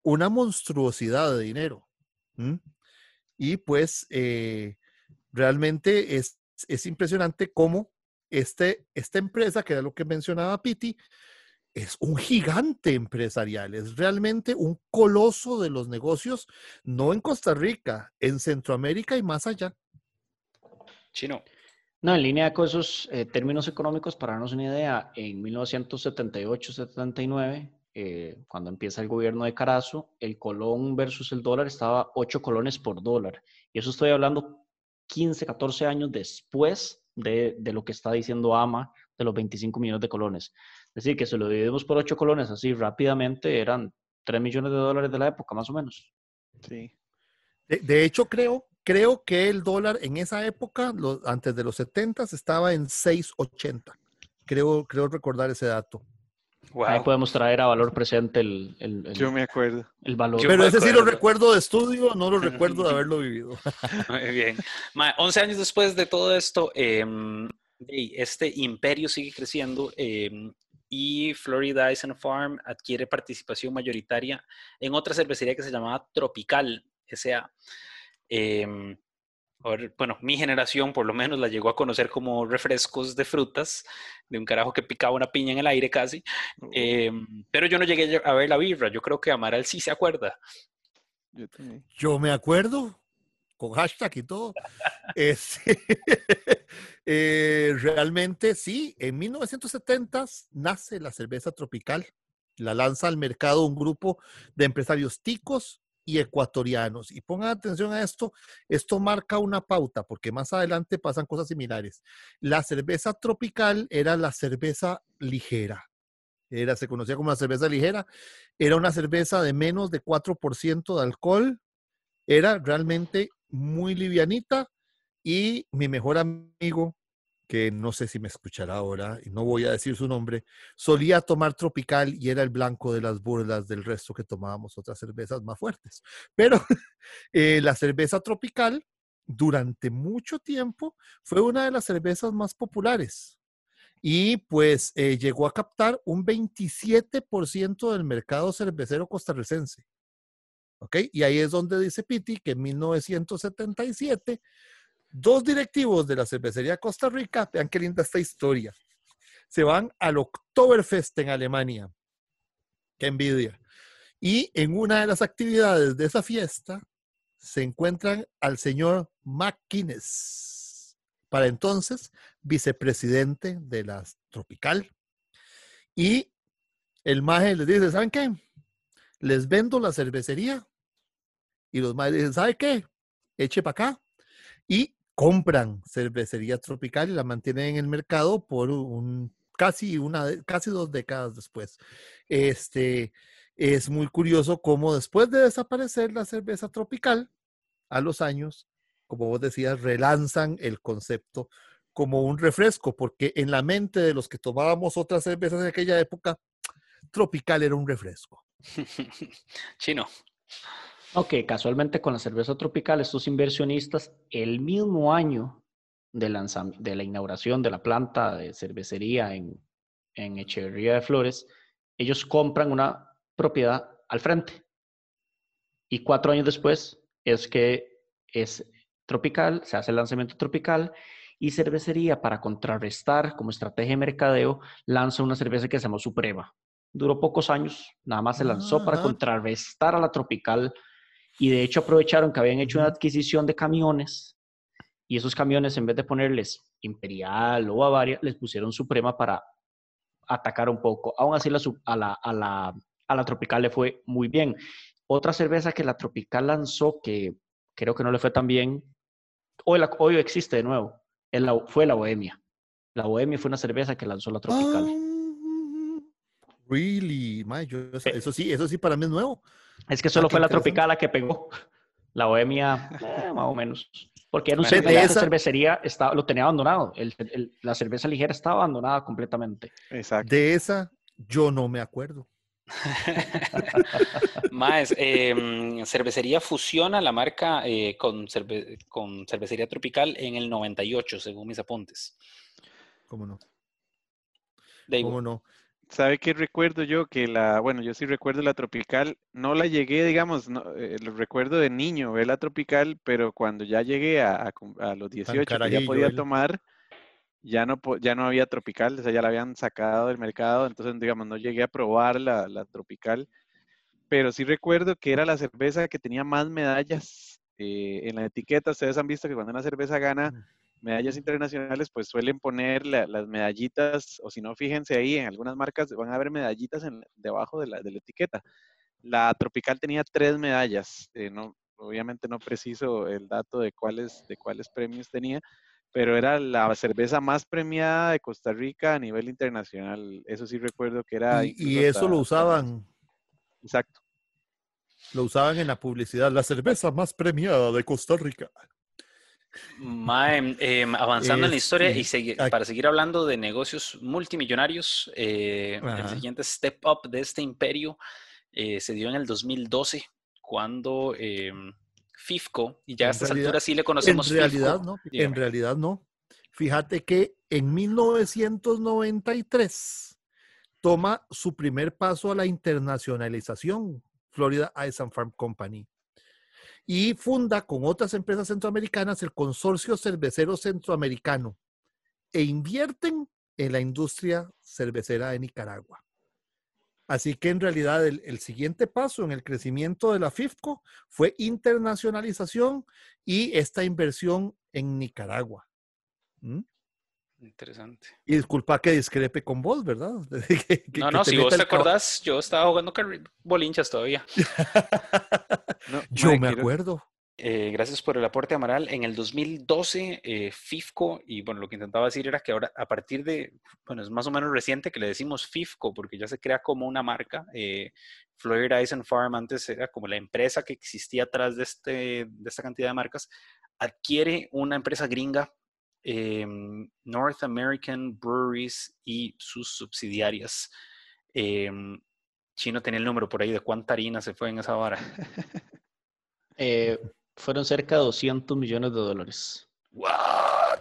una monstruosidad de dinero. Y pues eh, realmente es, es, impresionante cómo este, esta empresa, que era lo que mencionaba Piti, es un gigante empresarial, es realmente un coloso de los negocios, no en Costa Rica, en Centroamérica y más allá. Chino. No, en línea con esos eh, términos económicos, para darnos una idea, en 1978-79, eh, cuando empieza el gobierno de Carazo, el colón versus el dólar estaba 8 colones por dólar. Y eso estoy hablando 15, 14 años después de, de, lo que está diciendo AMA de los 25 millones de colones. Es decir, que si lo dividimos por 8 colones así rápidamente, eran 3 millones de dólares de la época, más o menos. Sí. De, de hecho, creo Creo que el dólar en esa época, antes de los 70, estaba en 6.80. Creo, creo recordar ese dato. Ahí podemos traer a valor presente el, el, Yo me acuerdo. El valor. Pero ese sí lo recuerdo de estudio, no lo recuerdo de haberlo vivido. Muy bien. 11 años después de todo esto, em, este imperio sigue creciendo em, y Florida Ice Farm adquiere participación mayoritaria en otra cervecería que se llamaba Tropical S.A. Bueno, mi generación por lo menos la llegó a conocer como refrescos de frutas, de un carajo que picaba una piña en el aire casi. Oh. Em, pero yo no llegué a ver la birra, yo creo que Amaral sí se acuerda. Yo, me acuerdo, con hashtag y todo. Eh, realmente sí, en 1970 nace la cerveza tropical. La lanza al mercado un grupo de empresarios ticos y ecuatorianos. Y pongan atención a esto, esto marca una pauta, porque más adelante pasan cosas similares. La cerveza tropical era la cerveza ligera. Era, se conocía como la cerveza ligera. Era una cerveza de menos de 4% de alcohol. Era realmente muy livianita. Y mi mejor amigo, que no sé si me escuchará ahora, y no voy a decir su nombre, solía tomar tropical y era el blanco de las burlas del resto que tomábamos otras cervezas más fuertes. Pero eh, la cerveza tropical durante mucho tiempo fue una de las cervezas más populares y pues eh, llegó a captar un 27% del mercado cervecero costarricense. ¿Ok? Y ahí es donde dice Piti que en 1977 Dos directivos de la cervecería Costa Rica, vean qué linda esta historia, se van al Oktoberfest en Alemania. Qué envidia. Y en una de las actividades de esa fiesta se encuentran al señor McInnes, para entonces vicepresidente de la Tropical. Y el maje les dice, ¿saben qué? les vendo la cervecería. Y los madres dicen, ¿sabe qué? Eche para acá. Y compran cervecería tropical y la mantienen en el mercado por un casi una casi dos décadas después. Este es muy curioso cómo después de desaparecer la cerveza tropical a los años, como vos decías, relanzan el concepto como un refresco, porque en la mente de los que tomábamos otras cervezas en aquella época, tropical era un refresco. Chino. Ok, casualmente con la cerveza tropical, estos inversionistas, el mismo año de, de la inauguración de la planta de cervecería en, en Echeverría de Flores, ellos compran una propiedad al frente. Y cuatro años después es que es tropical, se hace el lanzamiento tropical y cervecería para contrarrestar como estrategia de mercadeo lanza una cerveza que se llama Suprema. Duró pocos años, nada más se lanzó para contrarrestar a la tropical y de hecho aprovecharon que habían hecho una adquisición de camiones y esos camiones en vez de ponerles Imperial o Bavaria, les pusieron Suprema para atacar un poco. Aún así la, a, la, a, la, a la Tropical le fue muy bien. Otra cerveza que la Tropical lanzó que creo que no le fue tan bien, hoy, hoy existe de nuevo, fue la Bohemia. La Bohemia fue una cerveza que lanzó la Tropical. Ah, really, eh. eso sí, eso sí para mí es nuevo. Es que solo fue la Tropical la que pegó. La Bohemia, eh, más o menos. Porque era un cerveza, cervecería, estaba, lo tenía abandonado. la cerveza ligera estaba abandonada completamente. Exacto. De esa yo no me acuerdo. Más, em, cervecería fusiona la marca eh, con, con cervecería tropical en el 98, según mis apuntes. ¿Cómo no? ¿Cómo no? ¿Sabe qué recuerdo yo? Que la, bueno, yo sí recuerdo la tropical, no la llegué, digamos, no, eh, lo recuerdo de niño, ver la tropical, pero cuando ya llegué a, a, los 18, que ya podía tomar, ya no, ya no había tropical, o sea, ya la habían sacado del mercado, entonces, digamos, no llegué a probar la, la tropical, pero sí recuerdo que era la cerveza que tenía más medallas eh, en la etiqueta. Ustedes han visto que cuando una cerveza gana medallas internacionales, pues suelen poner las medallitas, o si no, fíjense ahí, en algunas marcas van a haber medallitas en, debajo de la, de la, etiqueta. La Tropical tenía tres medallas, eh, no, obviamente no preciso el dato de cuáles, de cuáles premios tenía, pero era la cerveza más premiada de Costa Rica a nivel internacional. Eso sí recuerdo que era... Y, eso lo usaban. Exacto. Lo usaban en la publicidad, la cerveza más premiada de Costa Rica. Em, avanzando en la historia y para seguir hablando de negocios multimillonarios, eh, el siguiente step up de este imperio eh, se dio en el 2012 cuando em, FIFCO, y ya a estas alturas sí le conocemos. En realidad no, en realidad no. Fíjate que en 1993 toma su primer paso a la internacionalización Florida Ice and Farm Company y funda con otras empresas centroamericanas el Consorcio Cervecero Centroamericano e invierten en la industria cervecera de Nicaragua. Así que en realidad el, siguiente paso en el crecimiento de la FIFCO fue internacionalización y esta inversión en Nicaragua. ¿Mm? Interesante. Y disculpa que discrepe con vos, ¿verdad? no, no, si vos te acordás, yo estaba jugando bolinchas todavía. yo me acuerdo. Eh, gracias por el aporte, Amaral. En el 2012, eh, FIFCO, y bueno, lo que intentaba decir era que ahora, a partir de, bueno, es más o menos reciente que le decimos FIFCO, porque ya se crea como una marca. Eh, Florida Ice Farm antes era como la empresa que existía atrás de, este, de esta cantidad de marcas, adquiere una empresa gringa Em, North American Breweries y sus subsidiarias. Em, Chino tenía el número por ahí de cuánta harina se fue en esa vara. Eh, fueron cerca de 200 millones de dólares. What?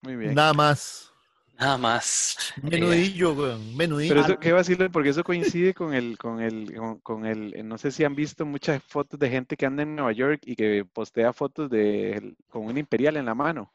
Muy bien. Nada más. Nada más. Menudillo, menudillo. Pero eso, ¿qué va a decirle? Porque eso coincide con el, con el, con, el, no sé si han visto muchas fotos de gente que anda en Nueva York y que postea fotos de, con un imperial en la mano.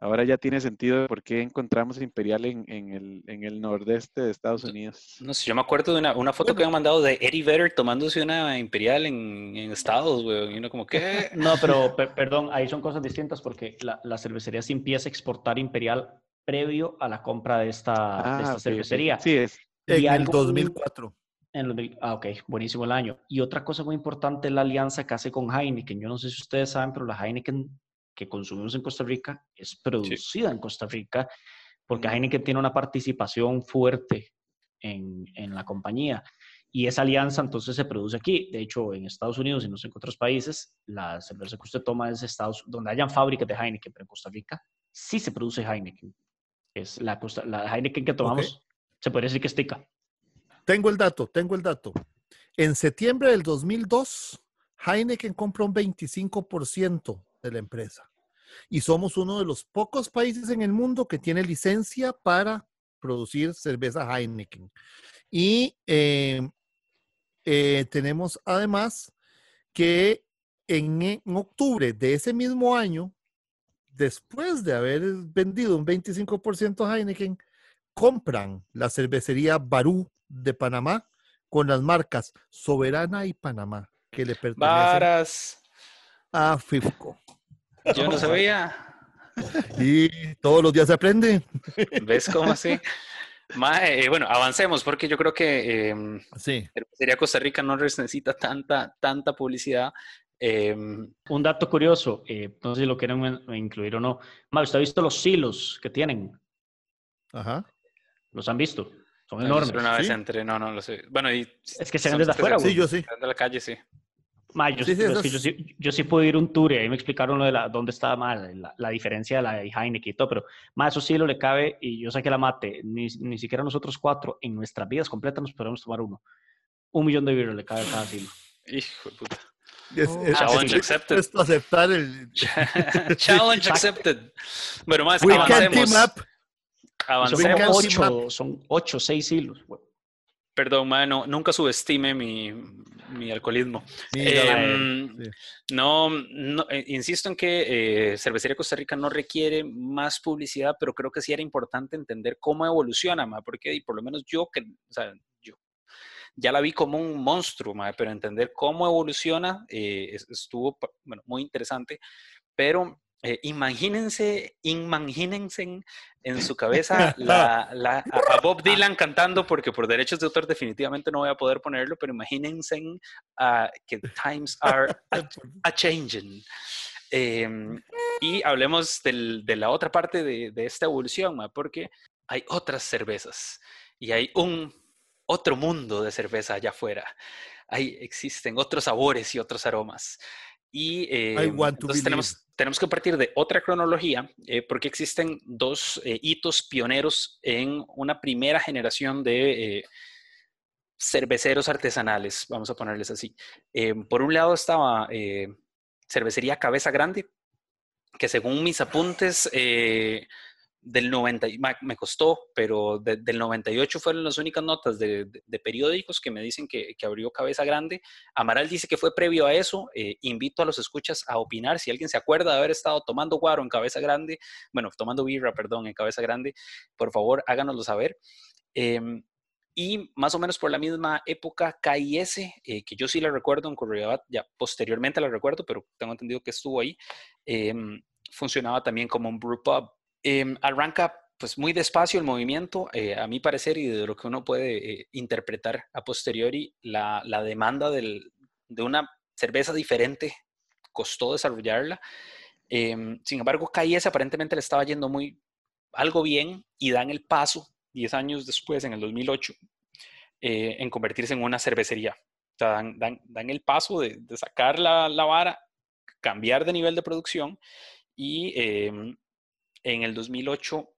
Ahora ya tiene sentido por qué encontramos Imperial en, el, en el nordeste de Estados Unidos. No sé, yo me acuerdo de una, una foto que han mandado de Eddie Vedder tomándose una Imperial en, en Estados, güey. Y uno como, ¿qué? No, pero perdón, ahí son cosas distintas porque la, la, cervecería se empieza a exportar Imperial previo a la compra de esta, de esta ah, cervecería. Sí, es. En el 2004. ah, ok, buenísimo el año. Y otra cosa muy importante es la alianza que hace con Heineken. Yo no sé si ustedes saben, pero la Heineken que consumimos en Costa Rica es producida en Costa Rica porque. Heineken tiene una participación fuerte en, en, la compañía. Y esa alianza entonces se produce aquí. De hecho, en Estados Unidos y no sé en otros países, la cerveza que usted toma es Estados donde hayan fábricas de Heineken, pero en Costa Rica sí se produce Heineken. Es la, la Heineken que tomamos, se podría decir que es tica. Tengo el dato, tengo el dato. En septiembre del 2002, Heineken compra un 25% de la empresa. Y somos uno de los pocos países en el mundo que tiene licencia para producir cerveza Heineken. Y eh, eh, tenemos además que en, en, octubre de ese mismo año, después de haber vendido un 25% Heineken, compran la cervecería Barú de Panamá con las marcas Soberana y Panamá, que le pertenecen a FIFCO. Yo no sabía. Y todos los días se aprende. ¿Ves cómo así? Eh, bueno, avancemos porque yo creo que eh, sí. sería Costa Rica no necesita tanta, tanta publicidad. Em, Un dato curioso, eh, no sé si lo quieren incluir o no. ¿usted ha visto los silos que tienen? Ajá. ¿Los han visto? Son enormes. Una vez entre, no, no lo sé. Bueno, y es que se ven desde afuera, Sí, yo sí. De la calle, sí. Ma, yo, sí, sí, yo, sí, yo, sí, pude ir un tour y ahí me explicaron lo de la, dónde estaba mal, la, la, diferencia de la Heineken y todo, pero más eso sí lo le cabe y yo saqué la mate. Ni, ni siquiera nosotros cuatro en nuestras vidas completas nos podemos tomar uno. Un millón de euros le cabe cada silo. Hijo de puta. Challenge accepted. Esto aceptar el... Challenge accepted. Bueno, más We avancemos. Can team up. Avancemos. Son ocho, son ocho, seis hilos. Perdón, mano, nunca subestime mi, mi alcoholismo. Em, no, no eh, insisto en que eh, Cervecería Costa Rica no requiere más publicidad, pero creo que sí era importante entender cómo evoluciona, ma, porque por lo menos yo, que, o sea, yo ya la vi como un monstruo, ma, pero entender cómo evoluciona eh, estuvo bueno, muy interesante, pero eh, imagínense, imagínense en su cabeza la, la, a, Bob Dylan cantando, porque por derechos de autor definitivamente no voy a poder ponerlo, pero imagínense uh, que times are a, changing. Em, y hablemos del, de la otra parte de, de esta evolución, porque hay otras cervezas y hay un otro mundo de cerveza allá afuera. Ahí existen otros sabores y otros aromas. Y eh, entonces tenemos, tenemos, que partir de otra cronología eh, porque existen dos eh, hitos pioneros en una primera generación de cerveceros artesanales, vamos a ponerles así. por un lado estaba cervecería Cabeza Grande, que según mis apuntes del 90, me costó, pero del 98 fueron las únicas notas de, periódicos que me dicen que, abrió cabeza grande. Amaral dice que fue previo a eso. Eh, invito a los escuchas a opinar. Si alguien se acuerda de haber estado tomando guaro en cabeza grande, bueno, tomando birra, perdón, en cabeza grande, por favor háganoslo saber. Em, y más o menos por la misma época, KIS, eh, que yo sí la recuerdo en Correa, ya posteriormente la recuerdo, pero tengo entendido que estuvo ahí, em, funcionaba también como un brew Em, arranca pues muy despacio el movimiento, eh, a mi parecer, y de lo que uno puede eh, interpretar a posteriori, la, demanda de una cerveza diferente costó desarrollarla. Em, sin embargo, KIS aparentemente le estaba yendo muy algo bien y dan el paso 10 años después, en el 2008, eh, en convertirse en una cervecería. O sea, dan, el paso de, de sacar la, la, vara, cambiar de nivel de producción y em, en el 2008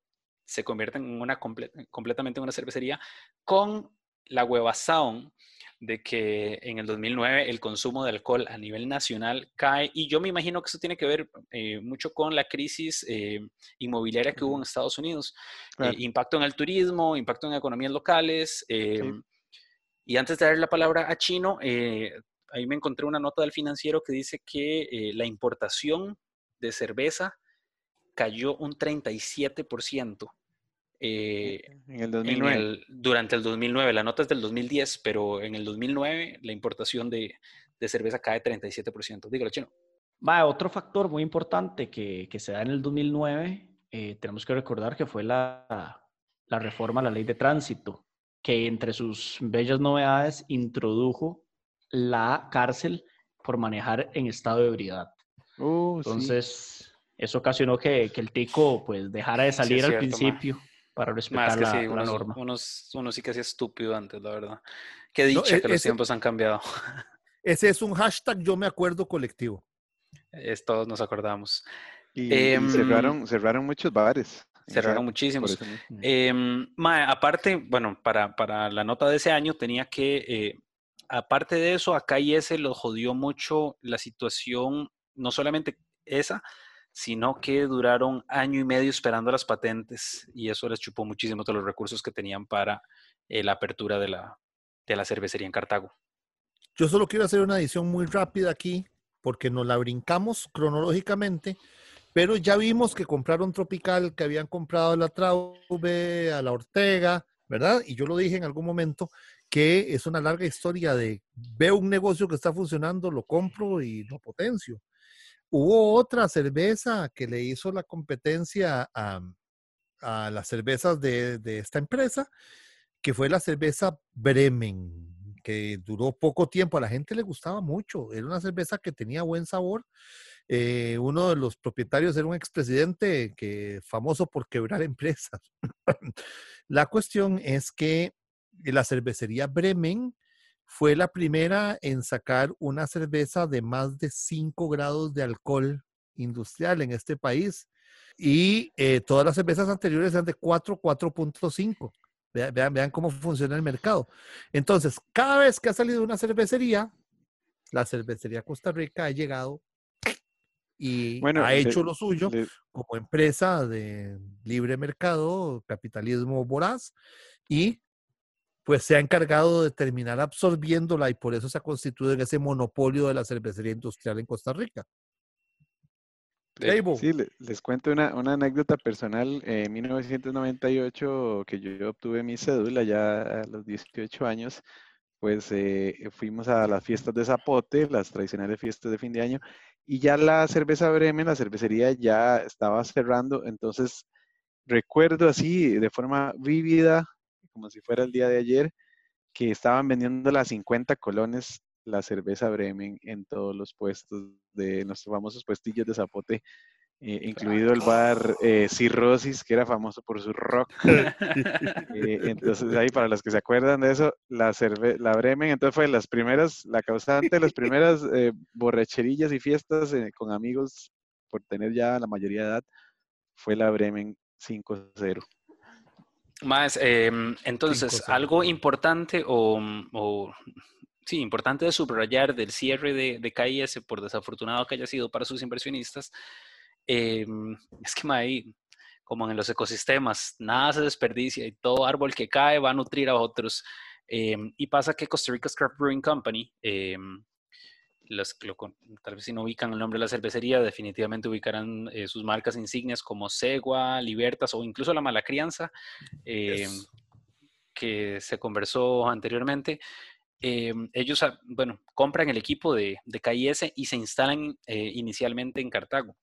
se convierte en una completamente en una cervecería con la huevazón de que en el 2009 el consumo de alcohol a nivel nacional cae y yo me imagino que eso tiene que ver eh, mucho con la crisis eh, inmobiliaria que hubo en Estados Unidos. Eh, impacto en el turismo, impacto en economías locales. Y antes de dar la palabra a Chino, ahí me encontré una nota del financiero que dice que la importación de cerveza cayó un 37%. Eh, en el 2009. durante el 2009, la nota es del 2010, pero en el 2009 la importación de, de cerveza cae 37%. Dígalo, chino. Va, otro factor muy importante que, que se da en el 2009, eh, tenemos que recordar que fue la, la, reforma a la ley de tránsito. que entre sus bellas novedades introdujo la cárcel por manejar en estado de ebriedad. Uh, Entonces, eso ocasionó que, que, el tico pues dejara de salir al principio para respetar la, sí, la unos, norma. Unos, uno sí que hacía estúpido antes, la verdad. Qué dicha e- que los ese- tiempos han cambiado. Ese es un hashtag yo me acuerdo colectivo. Es, todos nos acordamos. Y, y Em, cerraron, cerraron muchos bares. Cerraron muchísimos. Em, mae, aparte, bueno, para, para la nota de ese año tenía que, eh, aparte de eso, acá y ese lo jodió mucho la situación, no solamente esa, sino que duraron año y medio esperando las patentes y eso les chupó muchísimo todos los recursos que tenían para eh, la apertura de la, de la cervecería en Cartago. Yo solo quiero hacer una edición muy rápida aquí, porque nos la brincamos cronológicamente, pero ya vimos que compraron Tropical, que habían comprado a la Traube, a la Ortega, ¿verdad? Y yo lo dije en algún momento, que es una larga historia de veo un negocio que está funcionando, lo compro y lo potencio. Hubo otra cerveza que le hizo la competencia a, a las cervezas de, de esta empresa, que fue la cerveza Bremen, que duró poco tiempo, a la gente le gustaba mucho, era una cerveza que tenía buen sabor. Eh, uno de los propietarios era un expresidente que famoso por quebrar empresas. la cuestión es que la cervecería Bremen fue la primera en sacar una cerveza de más de 5 grados de alcohol industrial en este país. Y eh, todas las cervezas anteriores eran de 4, 4.5. Vean, vean, vean cómo funciona el mercado. Entonces, cada vez que ha salido una cervecería, la cervecería Costa Rica ha llegado y Bueno, ha hecho lo suyo como empresa de libre mercado, capitalismo voraz, y pues se ha encargado de terminar absorbiéndola y por eso se ha constituido en ese monopolio de la cervecería industrial en Costa Rica. Eh, Sí, le- les cuento una, una anécdota personal. En 1998, que yo obtuve mi cédula ya a los 18 años, pues eh, fuimos a las fiestas de Zapote, las tradicionales fiestas de fin de año, y ya la cerveza Bremen, la cervecería ya estaba cerrando. Entonces, recuerdo así, de forma vívida, como si fuera el día de ayer, que estaban vendiendo las 50 colones la cerveza Bremen en todos los puestos de nuestros famosos puestillos de Zapote, eh, incluido el bar eh, Cirrosis, que era famoso por su rock. Eh, entonces, ahí para los que se acuerdan de eso, la, cerve la Bremen, entonces fue las primeras, la causante de las primeras eh, borracherillas y fiestas con amigos por tener ya la mayoría de edad, fue la Bremen 5-0. Más, em, entonces, algo importante o, o, sí, importante de subrayar del cierre de, de KIS, por desafortunado que haya sido para sus inversionistas, em, es que mae, como en los ecosistemas, nada se desperdicia y todo árbol que cae va a nutrir a otros. Em, y pasa que Costa Rica Craft Brewing Company, los, lo con- tal vez si no ubican el nombre de la cervecería, definitivamente ubicarán eh, sus marcas insignias como Segua, Libertas o incluso la Mala Crianza, eh, Yes. que se conversó anteriormente. Eh, ellos, ah, bueno, compran el equipo de, de KIS y se instalan eh, inicialmente en Cartago.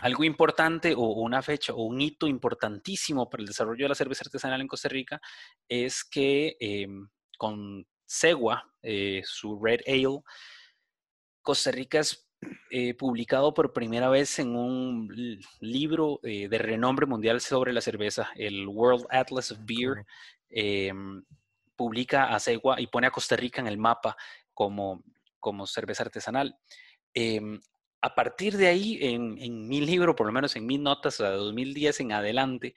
Algo importante o una fecha o un hito importantísimo para el desarrollo de la cerveza artesanal en Costa Rica es que eh, con Segua, eh, su Red Ale, Costa Rica es eh, publicado por primera vez en un li- libro eh, de renombre mundial sobre la cerveza, el World Atlas of Beer. publica a Segua y pone a Costa Rica en el mapa como, como cerveza artesanal. Em, a partir de ahí, en, en mi libro, por lo menos en mis notas, de 2010 en adelante,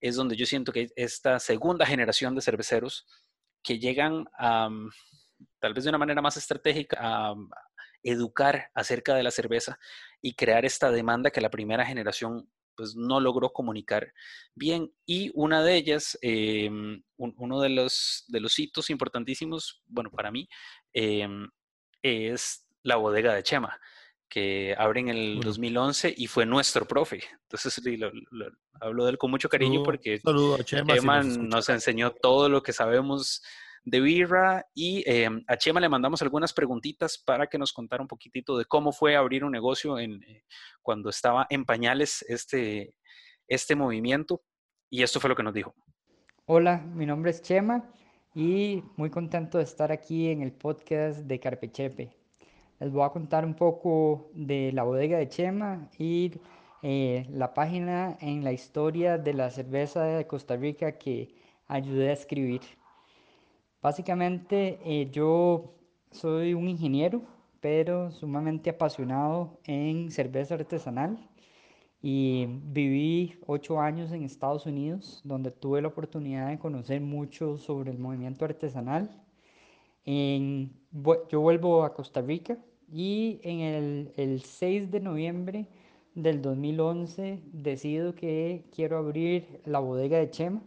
es donde yo siento que esta segunda generación de cerveceros que llegan a, tal vez de una manera más estratégica, a, educar acerca de la cerveza y crear esta demanda que la primera generación pues no logró comunicar bien. Y una de ellas, un- uno de los, de los hitos importantísimos, bueno, para mí, eh, es la bodega de Chema, que abre en el Bueno. 2011 y fue nuestro profe. Entonces, lo- lo- hablo de él con mucho cariño Saludo- porque saludo a Chema. si Chema nos nos enseñó todo lo que sabemos de birra y eh, a Chema le mandamos algunas preguntitas para que nos contara un poquitito de cómo fue abrir un negocio en, eh, cuando estaba en pañales este, este movimiento y esto fue lo que nos dijo. Hola, mi nombre es Chema y muy contento de estar aquí en el podcast de Carpechepe. Les voy a contar un poco de la bodega de Chema y eh, la página en la historia de la cerveza de Costa Rica que ayudé a escribir. Básicamente eh, yo soy un ingeniero, pero sumamente apasionado en cerveza artesanal y viví ocho años en Estados Unidos, donde tuve la oportunidad de conocer mucho sobre el movimiento artesanal. yo vuelvo a Costa Rica y en el, el 6 de noviembre del 2011 decido que quiero abrir la bodega de Chema.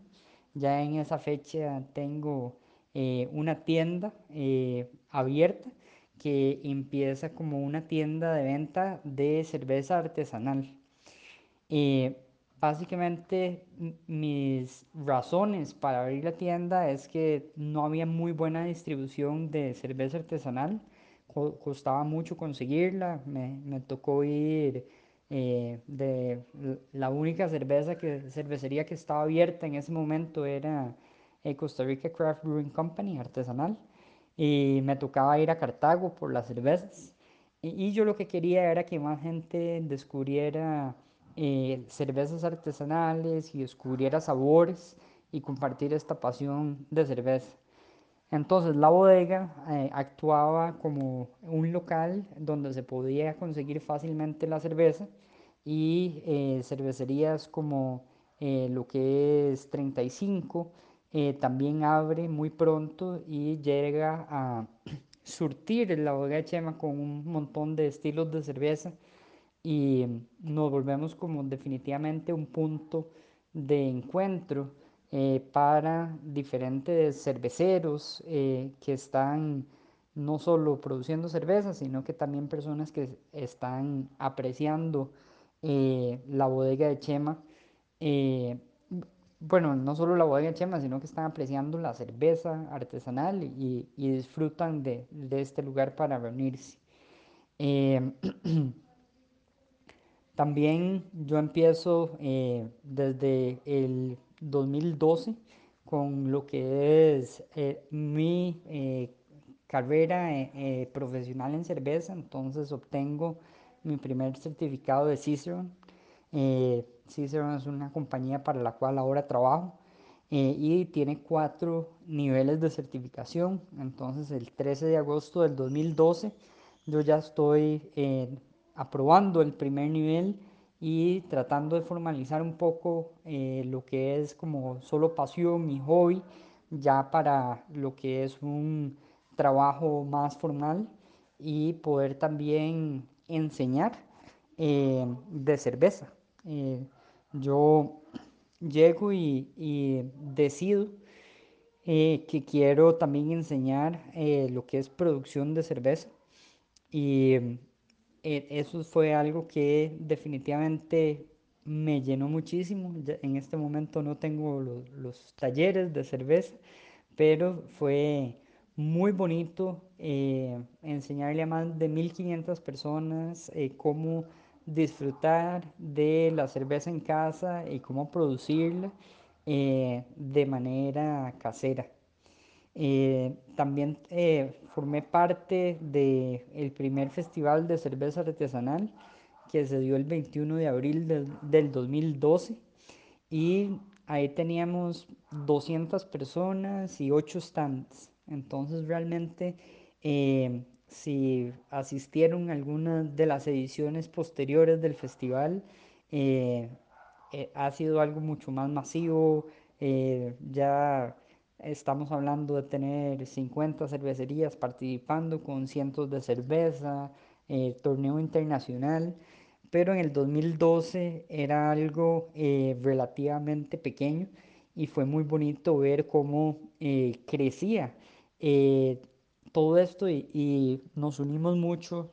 Ya en esa fecha tengo eh, una tienda eh, abierta que empieza como una tienda de venta de cerveza artesanal. Eh, básicamente mis razones para abrir la tienda es que no había muy buena distribución de cerveza artesanal, costaba mucho conseguirla, me, me tocó ir eh, de la única cerveza que, cervecería que estaba abierta en ese momento era eh, Costa Rica Craft Brewing Company, artesanal, y me tocaba ir a Cartago por las cervezas. Y, yo lo que quería era que más gente descubriera eh, cervezas artesanales y descubriera sabores y compartir esta pasión de cerveza. Entonces la bodega eh, actuaba como un local donde se podía conseguir fácilmente la cerveza y eh, cervecerías como lo que es 35 también abre muy pronto y llega a surtir la bodega de Chema con un montón de estilos de cerveza. Y nos volvemos como definitivamente un punto de encuentro eh, para diferentes cerveceros eh, que están no solo produciendo cerveza, sino que también personas que están apreciando eh, la bodega de Chema. bueno, no solo la bodega de Chema, sino que están apreciando la cerveza artesanal y, disfrutan de, este lugar para reunirse. También yo empiezo desde el 2012 con lo que es eh, mi eh, carrera profesional en cerveza, entonces obtengo mi primer certificado de Cicerone. Cicerone es una compañía para la cual ahora trabajo y tiene cuatro niveles de certificación. Entonces el 13 de agosto del 2012 yo ya estoy aprobando el primer nivel y tratando de formalizar un poco eh, lo que es como solo pasión y hobby ya para lo que es un trabajo más formal y poder también enseñar eh, de cerveza. Eh, yo llego y, y decido que quiero también enseñar lo que es producción de cerveza y eso fue algo que definitivamente me llenó muchísimo. en este momento no tengo los, talleres de cerveza, pero fue muy bonito eh, enseñarle a más de 1500 personas eh, cómo disfrutar de la cerveza en casa y cómo producirla de manera casera. Eh, también eh, formé parte del primer festival de cerveza artesanal que se dio el 21 de abril del, del 2012 y ahí teníamos 200 personas y 8 stands. Entonces realmente eh, si asistieron a algunas de las ediciones posteriores del festival, ha sido algo mucho más masivo, ya Estamos hablando de tener 50 cervecerías participando con cientos de cerveza, eh, torneo internacional, pero en el 2012 era algo eh, relativamente pequeño y fue muy bonito ver cómo eh, crecía todo esto y, nos unimos mucho,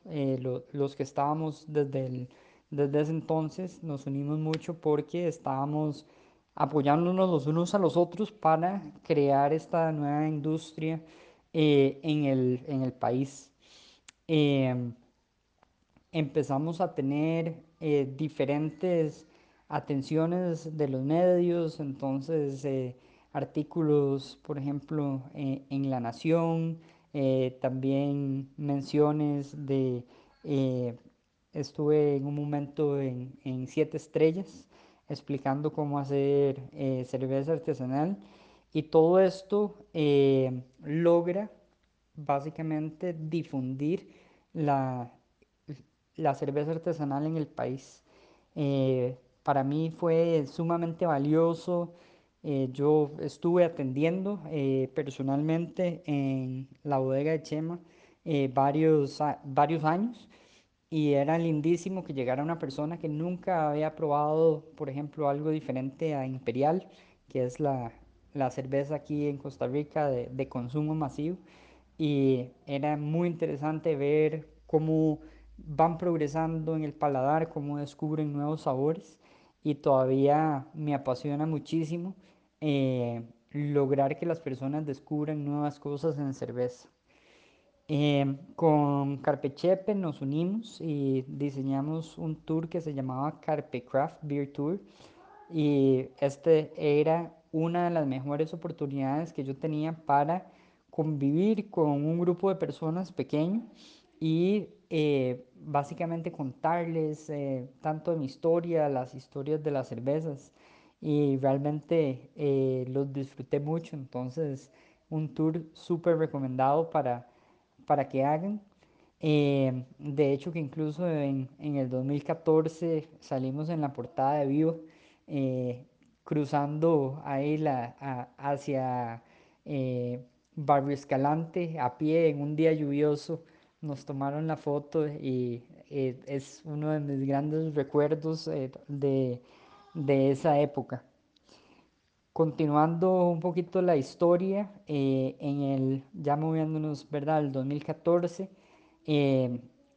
los que estábamos desde, desde ese entonces, nos unimos mucho porque estábamos apoyándonos los unos a los otros para crear esta nueva industria eh, en, el, en, el, país. Em, empezamos a tener eh, diferentes atenciones de los medios, entonces eh, artículos, por ejemplo, en La Nación, también menciones de, estuve en un momento en, en Siete Estrellas explicando cómo hacer cerveza artesanal y todo esto logra básicamente difundir la, la cerveza artesanal en el país. Eh, para mí fue sumamente valioso. Eh, yo estuve atendiendo eh, personalmente en la bodega de Chema varios, varios años y era lindísimo que llegara una persona que nunca había probado, por ejemplo, algo diferente a Imperial, que es la, la cerveza aquí en Costa Rica de, de consumo masivo y era muy interesante ver cómo van progresando en el paladar, cómo descubren nuevos sabores y todavía me apasiona muchísimo eh, lograr que las personas descubran nuevas cosas en cerveza. Eh, con Carpechepe nos unimos y diseñamos un tour que se llamaba Carpe Craft Beer Tour. Y este era una de las mejores oportunidades que yo tenía para convivir con un grupo de personas pequeño y eh, básicamente contarles eh, tanto de mi historia, las historias de las cervezas. Y realmente eh, los disfruté mucho, entonces un tour súper recomendado para, para que hagan. de hecho que incluso en, en, el 2014 salimos en la portada de Vivo cruzando ahí la, hacia Barrio Escalante a pie en un día lluvioso. Nos tomaron la foto y eh, es uno de mis grandes recuerdos eh, de, de, esa época. Continuando un poquito la historia, eh, en el, ya moviéndonos, ¿verdad? El 2014,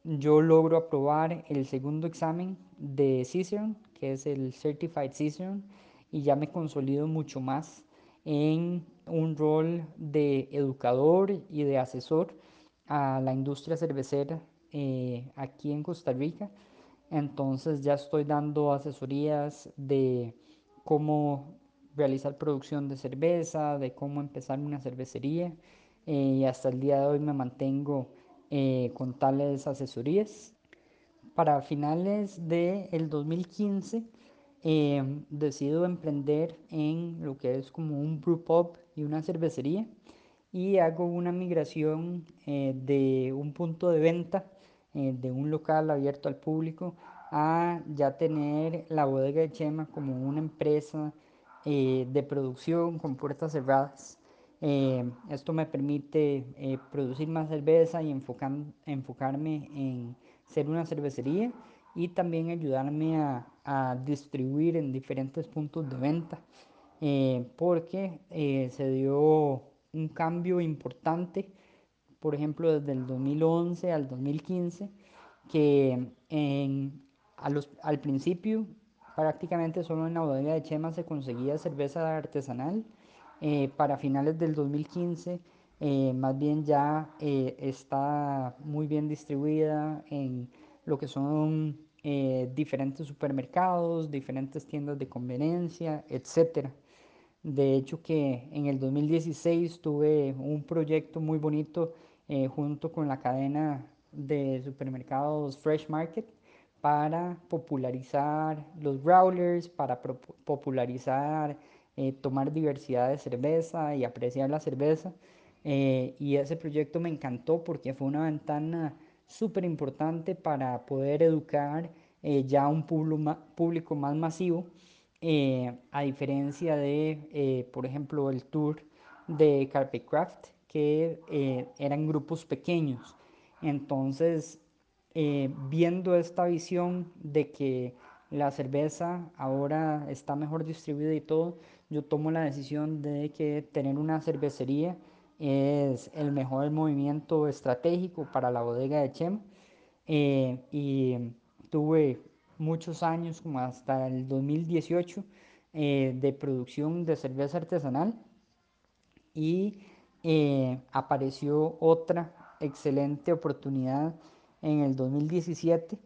yo logro aprobar el segundo examen de Cicerone, que es el Certified Cicerone, y ya me consolido mucho más en un rol de educador y de asesor a la industria cervecera eh, aquí en Costa Rica. Entonces ya estoy dando asesorías de cómo realizar producción de cerveza, de cómo empezar una cervecería eh, y hasta el día de hoy me mantengo eh, con tales asesorías. Para finales del el 2015 decido emprender en lo que es como un brew pub y una cervecería y hago una migración eh, de un punto de venta eh, de un local abierto al público a ya tener la bodega de Chema como una empresa eh, de producción con puertas cerradas. esto me permite producir más cerveza y enfocar, enfocarme en ser una cervecería y también ayudarme a, a distribuir en diferentes puntos de venta. Eh, porque eh, se dio un cambio importante, por ejemplo, desde el 2011 al 2015, que en, a los, al principio prácticamente solo en la bodega de Chema se conseguía cerveza artesanal. Eh, para finales del 2015, más bien ya está muy bien distribuida en lo que son diferentes supermercados, diferentes tiendas de conveniencia, etcétera. De hecho que en el 2016 tuve un proyecto muy bonito eh, junto con la cadena de supermercados Fresh Market para popularizar los growlers, para popularizar, eh, tomar diversidad de cerveza y apreciar la cerveza. Eh, y ese proyecto me encantó porque fue una ventana súper importante para poder educar ya a un público más masivo eh, a diferencia de, eh, por ejemplo, el tour de Carpet Craft, que eh, eran grupos pequeños. Entonces, viendo esta visión de que la cerveza ahora está mejor distribuida y todo, yo tomo la decisión de que tener una cervecería es el mejor movimiento estratégico para la bodega de Chem. y tuve muchos años, como hasta el 2018, eh, de producción de cerveza artesanal y eh, apareció otra excelente oportunidad en el 2017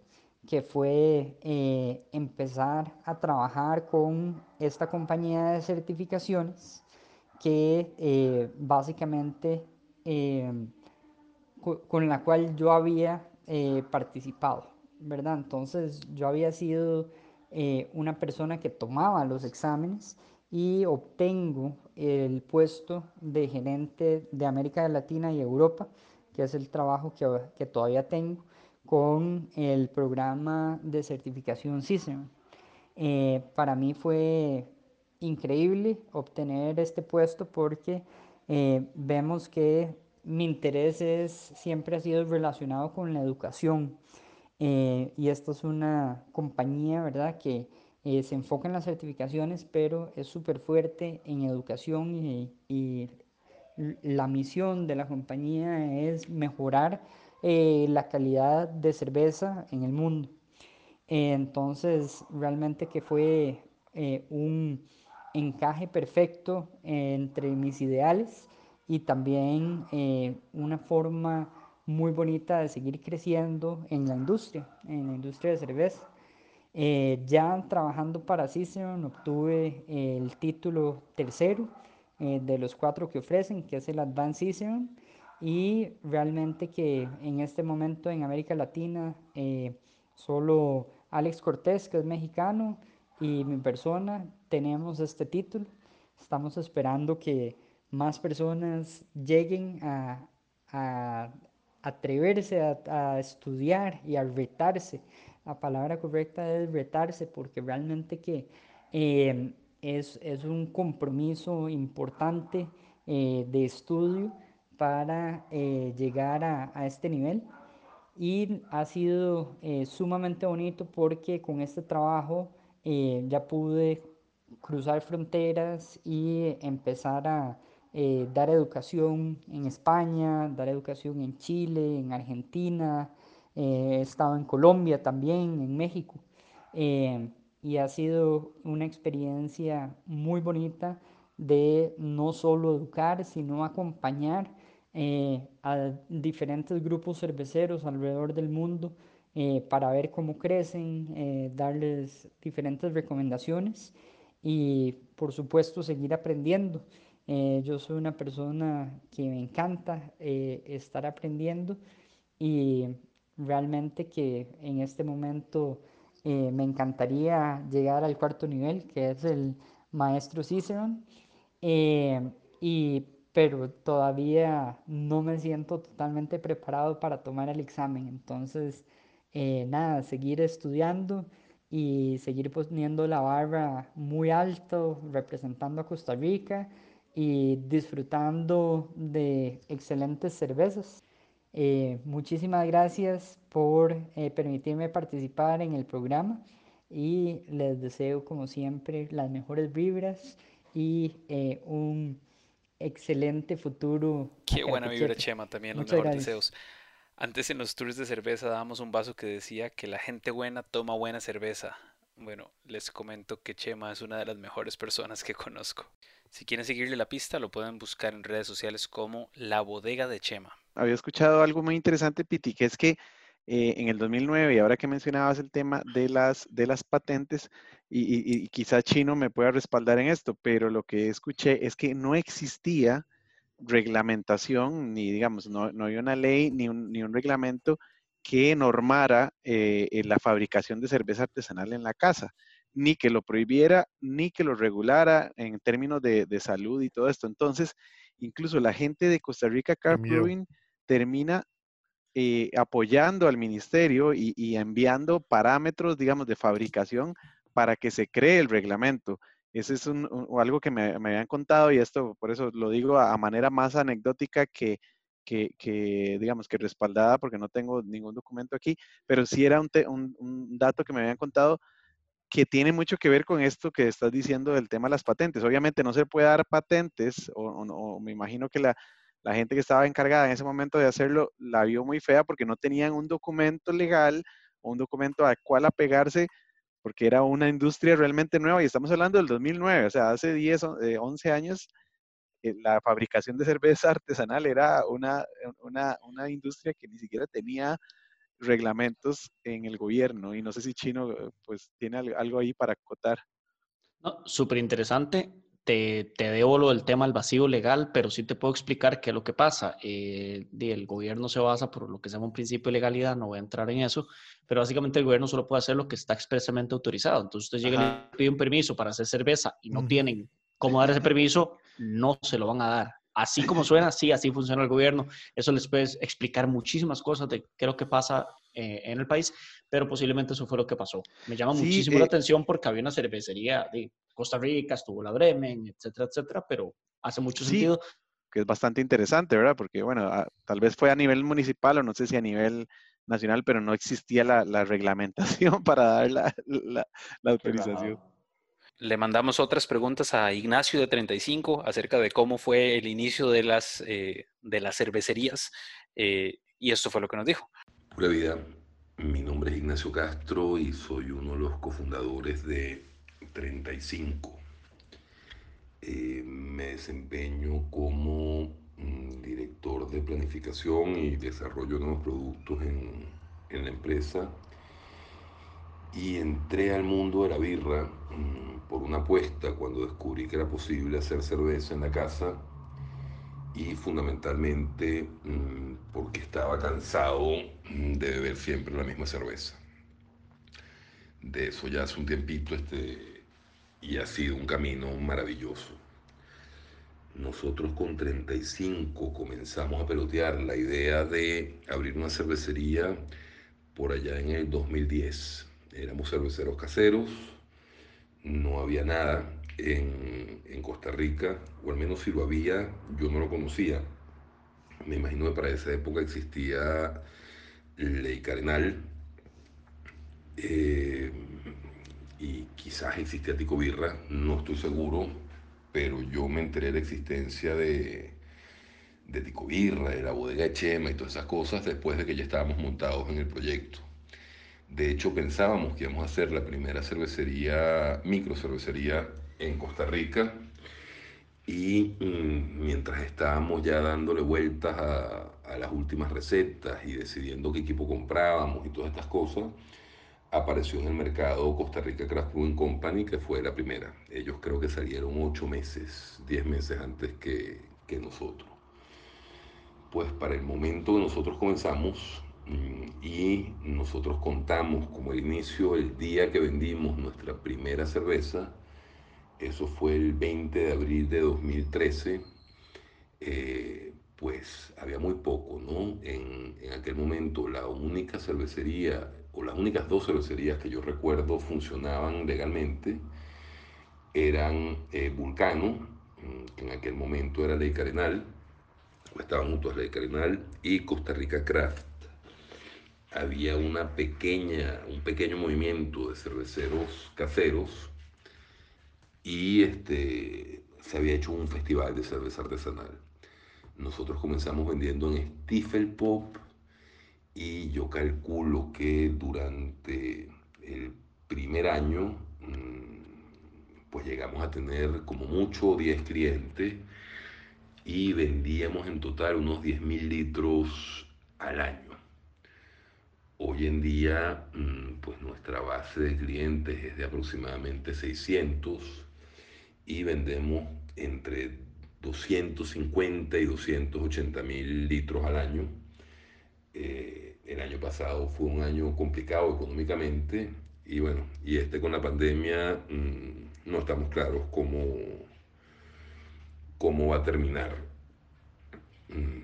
que fue eh, empezar a trabajar con esta compañía de certificaciones que básicamente con la cual yo había participado, ¿verdad? Entonces yo había sido una persona que tomaba los exámenes y obtengo el puesto de gerente de América Latina y Europa, que es el trabajo que, que todavía tengo con el programa de certificación CISEM. Eh, para mí fue increíble obtener este puesto porque eh, vemos que mi interés siempre ha sido relacionado con la educación. Eh, y esta es una compañía, ¿verdad?, que eh, se enfoca en las certificaciones, pero es súper fuerte en educación y, la misión de la compañía es mejorar eh, la calidad de cerveza en el mundo. entonces, realmente que fue eh, un encaje perfecto entre mis ideales y también una forma muy bonita de seguir creciendo en la industria, en la industria de cerveza. Eh, ya trabajando para Cicerón obtuve el título tercero eh, de los cuatro que ofrecen, que es el Advanced Cicerón, y realmente que en este momento en América Latina eh, solo Alex Cortés, que es mexicano, y mi persona tenemos este título. Estamos esperando que más personas lleguen a, atreverse a, a, estudiar y a retarse la palabra correcta es retarse porque realmente que eh, es, es, un compromiso importante eh, de estudio para eh, llegar a, a, este nivel. Y ha sido sumamente bonito porque con este trabajo ya pude cruzar fronteras y empezar a dar educación en España, dar educación en Chile, en Argentina, eh, he estado en Colombia también, en México, eh, y ha sido una experiencia muy bonita de no solo educar, sino acompañar eh, a diferentes grupos cerveceros alrededor del mundo para ver cómo crecen, darles diferentes recomendaciones y por supuesto seguir aprendiendo. yo soy una persona que me encanta estar aprendiendo y realmente que en este momento eh, me encantaría llegar al cuarto nivel, que es el maestro Cicerón, eh, y, pero todavía no me siento totalmente preparado para tomar el examen. Entonces, eh, nada, seguir estudiando y seguir poniendo la barra muy alto, representando a Costa Rica y disfrutando de excelentes cervezas. Eh, muchísimas gracias por eh, permitirme participar en el programa y les deseo como siempre las mejores vibras y eh, un excelente futuro. Qué buena vibra, Chema, también los mejores deseos. Antes en los tours de cerveza dábamos un vaso que decía que la gente buena toma buena cerveza. Bueno, les comento que Chema es una de las mejores personas que conozco. Si quieren seguirle la pista, lo pueden buscar en redes sociales como La Bodega de Chema había escuchado algo muy interesante, Piti, que es que eh, en el 2009, y ahora que mencionabas el tema de las, de las patentes, y, quizá Chino me pueda respaldar en esto, pero lo que escuché es que no existía reglamentación, ni digamos, no, no había una ley ni un, ni un reglamento que normara eh, la fabricación de cerveza artesanal en la casa, ni que lo prohibiera, ni que lo regulara en términos de, de salud y todo esto. Entonces, incluso la gente de Costa Rica Car Brewing termina eh, apoyando al ministerio y, enviando parámetros, digamos, de fabricación para que se cree el reglamento. Ese es algo que me, habían contado y esto, por eso lo digo a, manera más anecdótica que, que, digamos, que respaldada, porque no tengo ningún documento aquí, pero sí era un, un, dato que me habían contado que tiene mucho que ver con esto que estás diciendo del tema de las patentes. Obviamente no se puede dar patentes, o me imagino que la, la gente que estaba encargada en ese momento de hacerlo la vio muy fea porque no tenían un documento legal o un documento al cual apegarse porque era una industria realmente nueva y estamos hablando del 2009, o sea, hace 10, 11 eh, años eh, la fabricación de cerveza artesanal era una, una, una, industria que ni siquiera tenía reglamentos en el gobierno y no sé si Chino eh, pues tiene algo ahí para acotar. No, súper interesante te, te, debo lo del tema del vacío legal, pero sí te puedo explicar qué es lo que pasa. Eh, el gobierno se basa por lo que se llama un principio de legalidad, no voy a entrar en eso, pero básicamente el gobierno solo puede hacer lo que está expresamente autorizado. Entonces usted llega y le pide un permiso para hacer cerveza y no tienen cómo dar ese permiso, no se lo van a dar. Así como suena, sí, así funciona el gobierno. Eso les puede explicar muchísimas cosas de qué es lo que pasa eh, en el país, pero posiblemente eso fue lo que pasó. Me llama muchísimo la eh atención porque había una cervecería de Costa Rica, estuvo la Bremen, etcétera, etcétera, pero hace mucho sentido. Que es bastante interesante, ¿verdad? Porque, bueno, tal vez fue a nivel municipal o no sé si a nivel nacional, pero no existía la, la reglamentación para dar la, la, la autorización. Le mandamos otras preguntas a Ignacio de 35 acerca de cómo fue el inicio de las, eh, de las cervecerías eh, y esto fue lo que nos dijo. Pura vida, mi nombre es Ignacio Castro y soy uno de los cofundadores de 35. Eh, me desempeño como mm, director de planificación y desarrollo de nuevos productos en, en, la empresa y entré al mundo de la birra mm, por una apuesta cuando descubrí que era posible hacer cerveza en la casa y fundamentalmente mm, porque estaba cansado de beber siempre la misma cerveza. De eso ya hace un tiempito este, y ha sido un camino maravilloso. Nosotros con 35 comenzamos a pelotear la idea de abrir una cervecería por allá en el 2010. Éramos cerveceros caseros, no había nada en, en Costa Rica, o al menos si lo había, yo no lo conocía. Me imagino que para esa época existía Ley Carenal. Eh, y quizás existía Tico Birra, no estoy seguro, pero yo me enteré de la existencia de, de Tico Birra, de la bodega de Chema y todas esas cosas después de que ya estábamos montados en el proyecto. De hecho, pensábamos que íbamos a hacer la primera cervecería, micro cervecería en Costa Rica. Y mm, mientras estábamos ya dándole vueltas a, a las últimas recetas y decidiendo qué equipo comprábamos y todas estas cosas, apareció en el mercado Costa Rica Craft Brewing Company, que fue la primera. Ellos creo que salieron ocho meses, diez meses antes que, que nosotros. Pues para el momento que nosotros comenzamos mm, y nosotros contamos como el inicio, el día que vendimos nuestra primera cerveza, eso fue el 20 de abril de 2013, eh, pues había muy poco, ¿no? En, en aquel momento la única cervecería o las únicas dos cervecerías que yo recuerdo funcionaban legalmente eran eh, Vulcano, mm, que en aquel momento era Ley Carenal, estaban juntos Ley Carenal, y Costa Rica Craft. Había una pequeña, un pequeño movimiento de cerveceros caseros y este, se había hecho un festival de cerveza artesanal. Nosotros comenzamos vendiendo en Stifel Pop, y yo calculo que durante el primer año mm, pues llegamos a tener como mucho 10 clientes y vendíamos en total unos 10 mil litros al año. Hoy en día mm, pues nuestra base de clientes es de aproximadamente 600 y vendemos entre 250 y 280 mil litros al año eh, el año pasado fue un año complicado económicamente y bueno, y este con la pandemia mm, no estamos claros cómo, cómo va a terminar. Mm,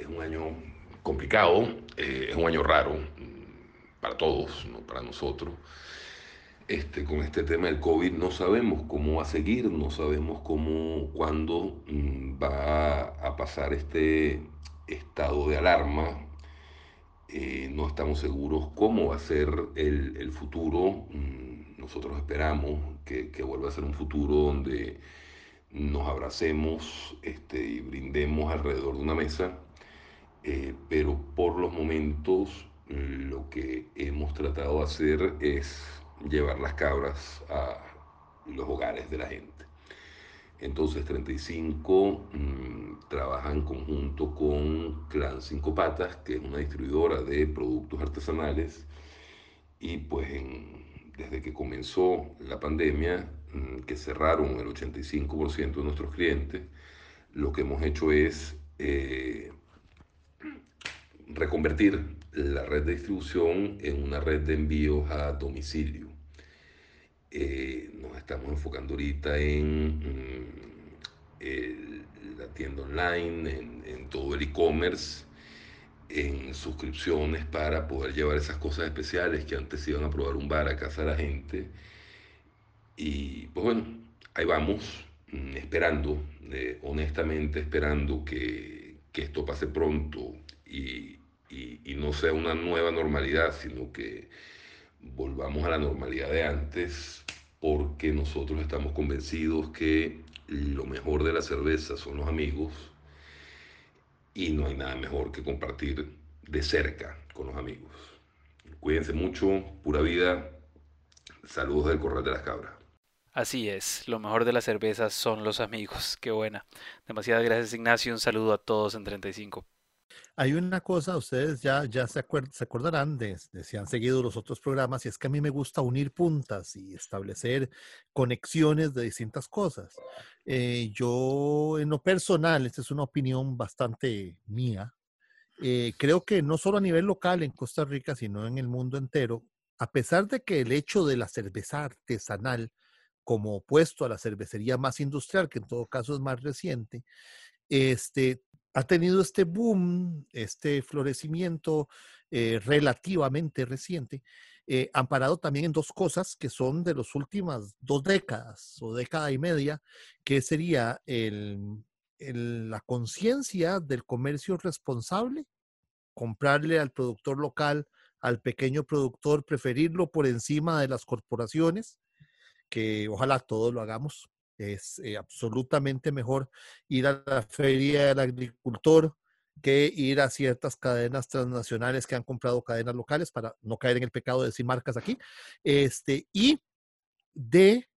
es un año complicado, eh, es un año raro mm, para todos, ¿no? para nosotros. Este, con este tema del COVID no sabemos cómo va a seguir, no sabemos cómo, cuándo va a pasar este, estado de alarma. Eh, no estamos seguros cómo va a ser el, futuro. Mm, nosotros esperamos que, vuelva a ser un futuro donde nos abracemos este, y brindemos alrededor de una mesa, eh, pero por los momentos lo que hemos tratado de hacer es llevar las cabras a los hogares de la gente. Entonces 35 mm, trabaja en conjunto con Clan Cinco Patas, que es una distribuidora de productos artesanales. Y pues desde que comenzó la pandemia, mm, que cerraron el 85% de nuestros clientes, lo que hemos hecho es eh, reconvertir la red de distribución en una red de envíos a domicilio. Eh, nos estamos enfocando ahorita en mm, la tienda online, en, en todo el e-commerce, en suscripciones para poder llevar esas cosas especiales que antes iban a probar un bar a casa de la gente. Y pues bueno, ahí vamos, mm, esperando, eh, honestamente esperando que, que, esto pase pronto y, y, y no sea una nueva normalidad, sino que volvamos a la normalidad de antes, porque nosotros estamos convencidos que lo mejor de la cerveza son los amigos y no hay nada mejor que compartir de cerca con los amigos. Cuídense mucho, pura vida. Saludos del Corral de las Cabras. Así es, lo mejor de las cervezas son los amigos. Qué buena. Demasiadas gracias Ignacio, un saludo a todos en 35. Hay una cosa, ustedes ya, se, se acordarán de, de, si han seguido los otros programas, y es que a mí me gusta unir puntas y establecer conexiones de distintas cosas. Eh, yo, en lo personal, esta es una opinión bastante mía, eh, creo que no solo a nivel local en Costa Rica, sino en el mundo entero, a pesar de que el hecho de la cerveza artesanal, como opuesto a la cervecería más industrial, que en todo caso es más reciente, este, ha tenido este boom, este florecimiento eh, relativamente reciente, eh, amparado también en dos cosas que son de las últimas dos décadas o década y media, que sería la conciencia del comercio responsable, comprarle al productor local, al pequeño productor, preferirlo por encima de las corporaciones, que ojalá todos lo hagamos, es eh, absolutamente mejor ir a la feria del agricultor que ir a ciertas cadenas transnacionales que han comprado cadenas locales para no caer en el pecado de decir marcas aquí. Este, y de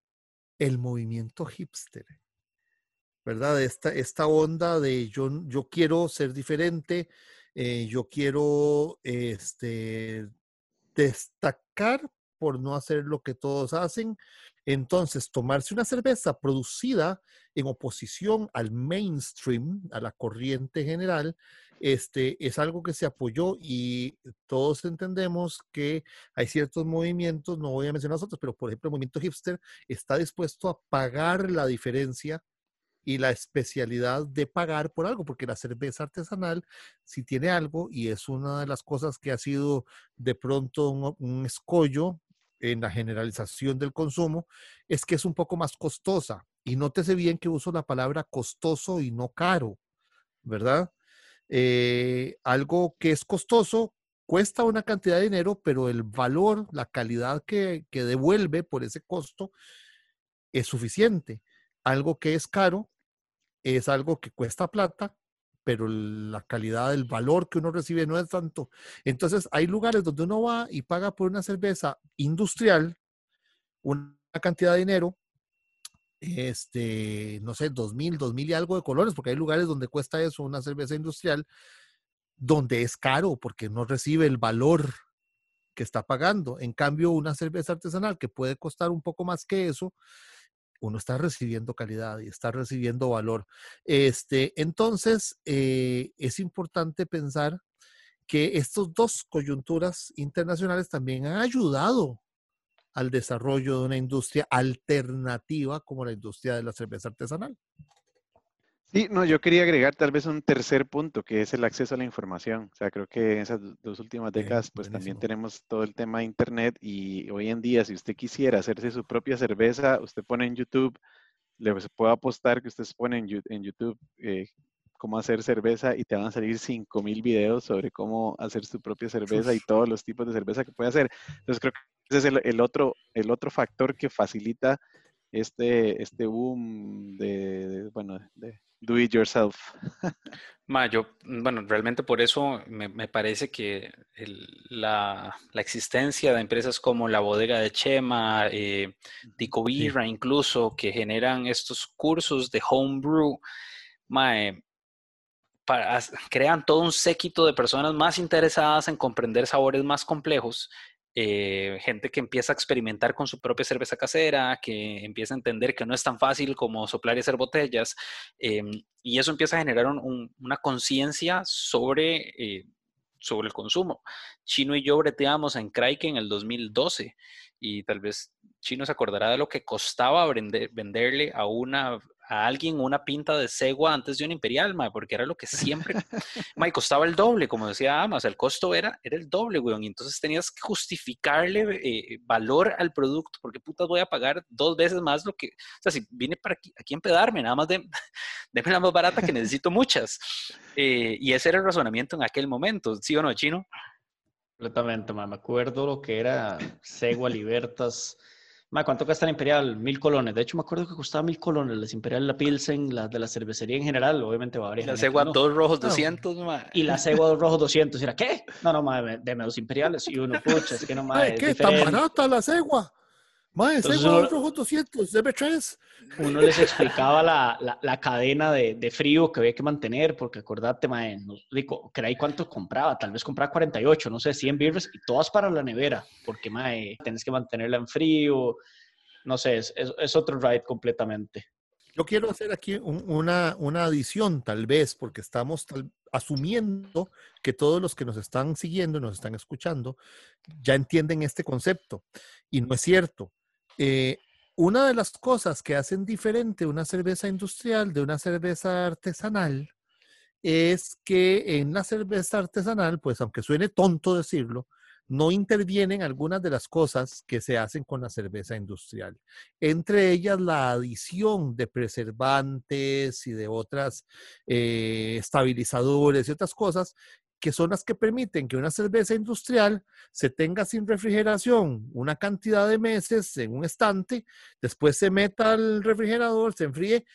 el movimiento hipster. ¿Verdad? Esta, esta onda de yo, yo quiero ser diferente, eh, yo quiero este, destacar por no hacer lo que todos hacen. Entonces, tomarse una cerveza producida en oposición al mainstream, a la corriente general, este, es algo que se apoyó y todos entendemos que hay ciertos movimientos, no voy a mencionar otros, pero por ejemplo el movimiento hipster está dispuesto a pagar la diferencia y la especialidad de pagar por algo, porque la cerveza artesanal si tiene algo y es una de las cosas que ha sido de pronto un, un escollo en la generalización del consumo es que es un poco más costosa. Y nótese bien que uso la palabra costoso y no caro, ¿verdad? Eh, algo que es costoso cuesta una cantidad de dinero, pero el valor, la calidad que, que devuelve por ese costo es suficiente. Algo que es caro es algo que cuesta plata, pero la calidad, el valor que uno recibe no es tanto. Entonces, hay lugares donde uno va y paga por una cerveza industrial una cantidad de dinero, este, no sé, dos mil, dos mil y algo de colores, porque hay lugares donde cuesta eso, una cerveza industrial, donde es caro porque no recibe el valor que está pagando. En cambio, una cerveza artesanal que puede costar un poco más que eso, uno está recibiendo calidad y está recibiendo valor. Este, entonces, eh, es importante pensar que estas dos coyunturas internacionales también han ayudado al desarrollo de una industria alternativa como la industria de la cerveza artesanal. Sí, no, yo quería agregar tal vez un tercer punto, que es el acceso a la información. O sea, creo que en esas dos últimas décadas, pues también tenemos todo el tema de Internet y hoy en día, si usted quisiera hacerse su propia cerveza, usted pone en YouTube, le puedo apostar que usted pone en, YouTube eh, cómo hacer cerveza y te van a salir 5000 videos sobre cómo hacer su propia cerveza y todos los tipos de cerveza que puede hacer. Entonces creo que ese es el, otro, el otro factor que facilita este, este boom de, de bueno, de, do it yourself. Ma, yo, bueno, realmente por eso me, me parece que el, la, la, existencia de empresas como la bodega de Chema, eh, sí. incluso, que generan estos cursos de homebrew, ma, eh, para, crean todo un séquito de personas más interesadas en comprender sabores más complejos eh, gente que empieza a experimentar con su propia cerveza casera, que empieza a entender que no es tan fácil como soplar y hacer botellas, em, y eso empieza a generar una conciencia sobre, eh, sobre el consumo. Chino y yo breteamos en Crike en el 2012 y tal vez Chino se acordará de lo que costaba venderle a una a alguien una pinta de cegua antes de un imperial, ma, porque era lo que siempre, ma, costaba el doble, como decía Amas, el costo era, era el doble, weón, y entonces tenías que justificarle eh, valor al producto, porque putas voy a pagar dos veces más lo que, o sea, si vine para aquí, aquí a empedarme, nada más de, déme la más barata que necesito muchas, eh, y ese era el razonamiento en aquel momento, ¿sí o no, Chino? Completamente, ma, me acuerdo lo que era cegua, libertas, ¿cuánto cuesta la Imperial? Mil colones. De hecho, me acuerdo que costaba mil colones. Las Imperial, la Pilsen, las de la cervecería en general, obviamente va a variar. La cegua dos rojos 200, Y la cegua dos rojos 200. ¿Era qué? No, no, madre, deme dos Imperiales. Y uno, pucha, es que no, madre. ¿Qué? ¿Tan barata la cegua? Cegua dos rojos 200, debe tres. Uno les explicaba la, la, la cadena de, de, frío que había que mantener, porque acordate, madre, no, digo, creí cuánto compraba. Tal vez compraba 48, no sé, 100 birras y todas para la nevera, porque, madre, tenés que mantenerla en frío no sé, es, es, otro ride completamente. Yo quiero hacer aquí una, una adición, tal vez, porque estamos asumiendo que todos los que nos están siguiendo, nos están escuchando, ya entienden este concepto. Y no es cierto. Eh, una de las cosas que hacen diferente una cerveza industrial de una cerveza artesanal es que en la cerveza artesanal, pues aunque suene tonto decirlo, no intervienen algunas de las cosas que se hacen con la cerveza industrial. Entre ellas la adición de preservantes y de otras eh, estabilizadores y otras cosas que son las que permiten que una cerveza industrial se tenga sin refrigeración una cantidad de meses en un estante, después se meta al refrigerador, se enfríe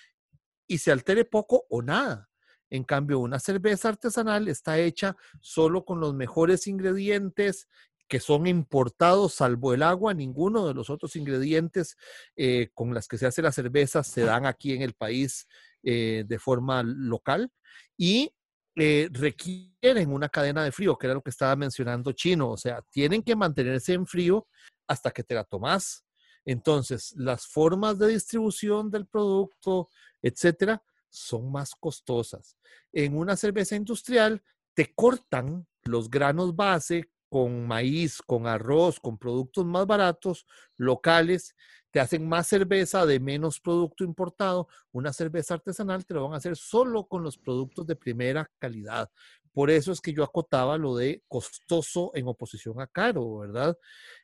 y se altere poco o nada. En cambio, una cerveza artesanal está hecha solo con los mejores ingredientes que son importados, salvo el agua, ninguno de los otros ingredientes eh, con las que se hace la cerveza se dan aquí en el país eh, de forma local y eh, requieren una cadena de frío, que era lo que estaba mencionando Chino, o sea, tienen que mantenerse en frío hasta que te la tomas. Entonces, las formas de distribución del producto, etcétera, son más costosas. En una cerveza industrial te cortan los granos base con maíz, con arroz, con productos más baratos, locales, te hacen más cerveza de menos producto importado. Una cerveza artesanal te lo van a hacer solo con los productos de primera calidad. Por eso es que yo acotaba lo de costoso en oposición a caro, ¿verdad?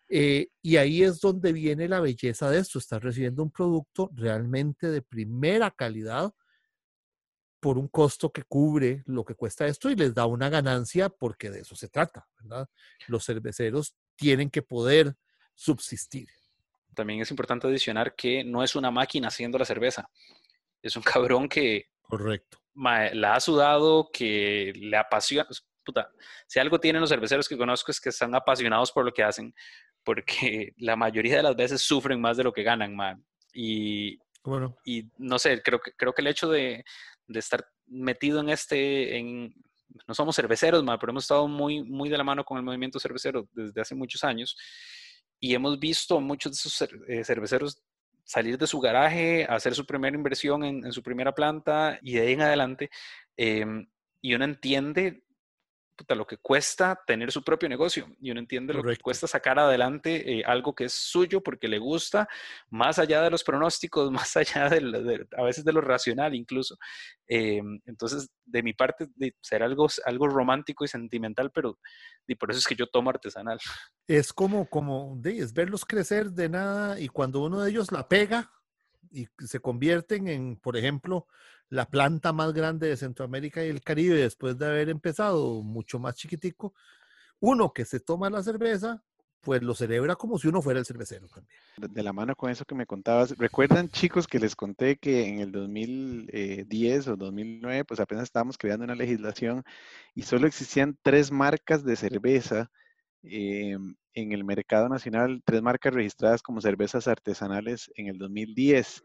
Eh, y ahí es donde viene la belleza de esto. Estás recibiendo un producto realmente de primera calidad por un costo que cubre lo que cuesta esto y les da una ganancia porque de eso se trata, ¿verdad? Los cerveceros tienen que poder subsistir. También es importante adicionar que no es una máquina haciendo la cerveza. Es un cabrón que... Correcto. La ha sudado, que le apasiona. Puta, si algo tienen los cerveceros que conozco es que están apasionados por lo que hacen, porque la mayoría de las veces sufren más de lo que ganan, man. Y, bueno. y no sé, creo que, creo que el hecho de, de estar metido en este, en, no somos cerveceros, pero hemos estado muy, muy de la mano con el movimiento cervecero desde hace muchos años y hemos visto muchos de esos eh, cerveceros salir de su garaje, hacer su primera inversión en, su primera planta y de ahí en adelante. Em, y uno entiende lo que cuesta tener su propio negocio y uno entiende lo que cuesta sacar adelante eh, algo que es suyo porque le gusta, más allá de los pronósticos, más allá de, a veces de lo racional incluso. Eh, entonces, de mi parte, de ser algo, algo romántico y sentimental, pero y por eso es que yo tomo artesanal. Es como, como de, es verlos crecer de nada y cuando uno de ellos la pega y se convierten en, por ejemplo, la planta más grande de Centroamérica y el Caribe después de haber empezado mucho más chiquitico, uno que se toma la cerveza, pues lo celebra como si uno fuera el cervecero también. De la mano con eso que me contabas, ¿recuerdan chicos que les conté que en el 2010 o 2009 pues apenas estábamos creando una legislación y solo existían tres marcas de cerveza em, en el mercado nacional, tres marcas registradas como cervezas artesanales en el 2010?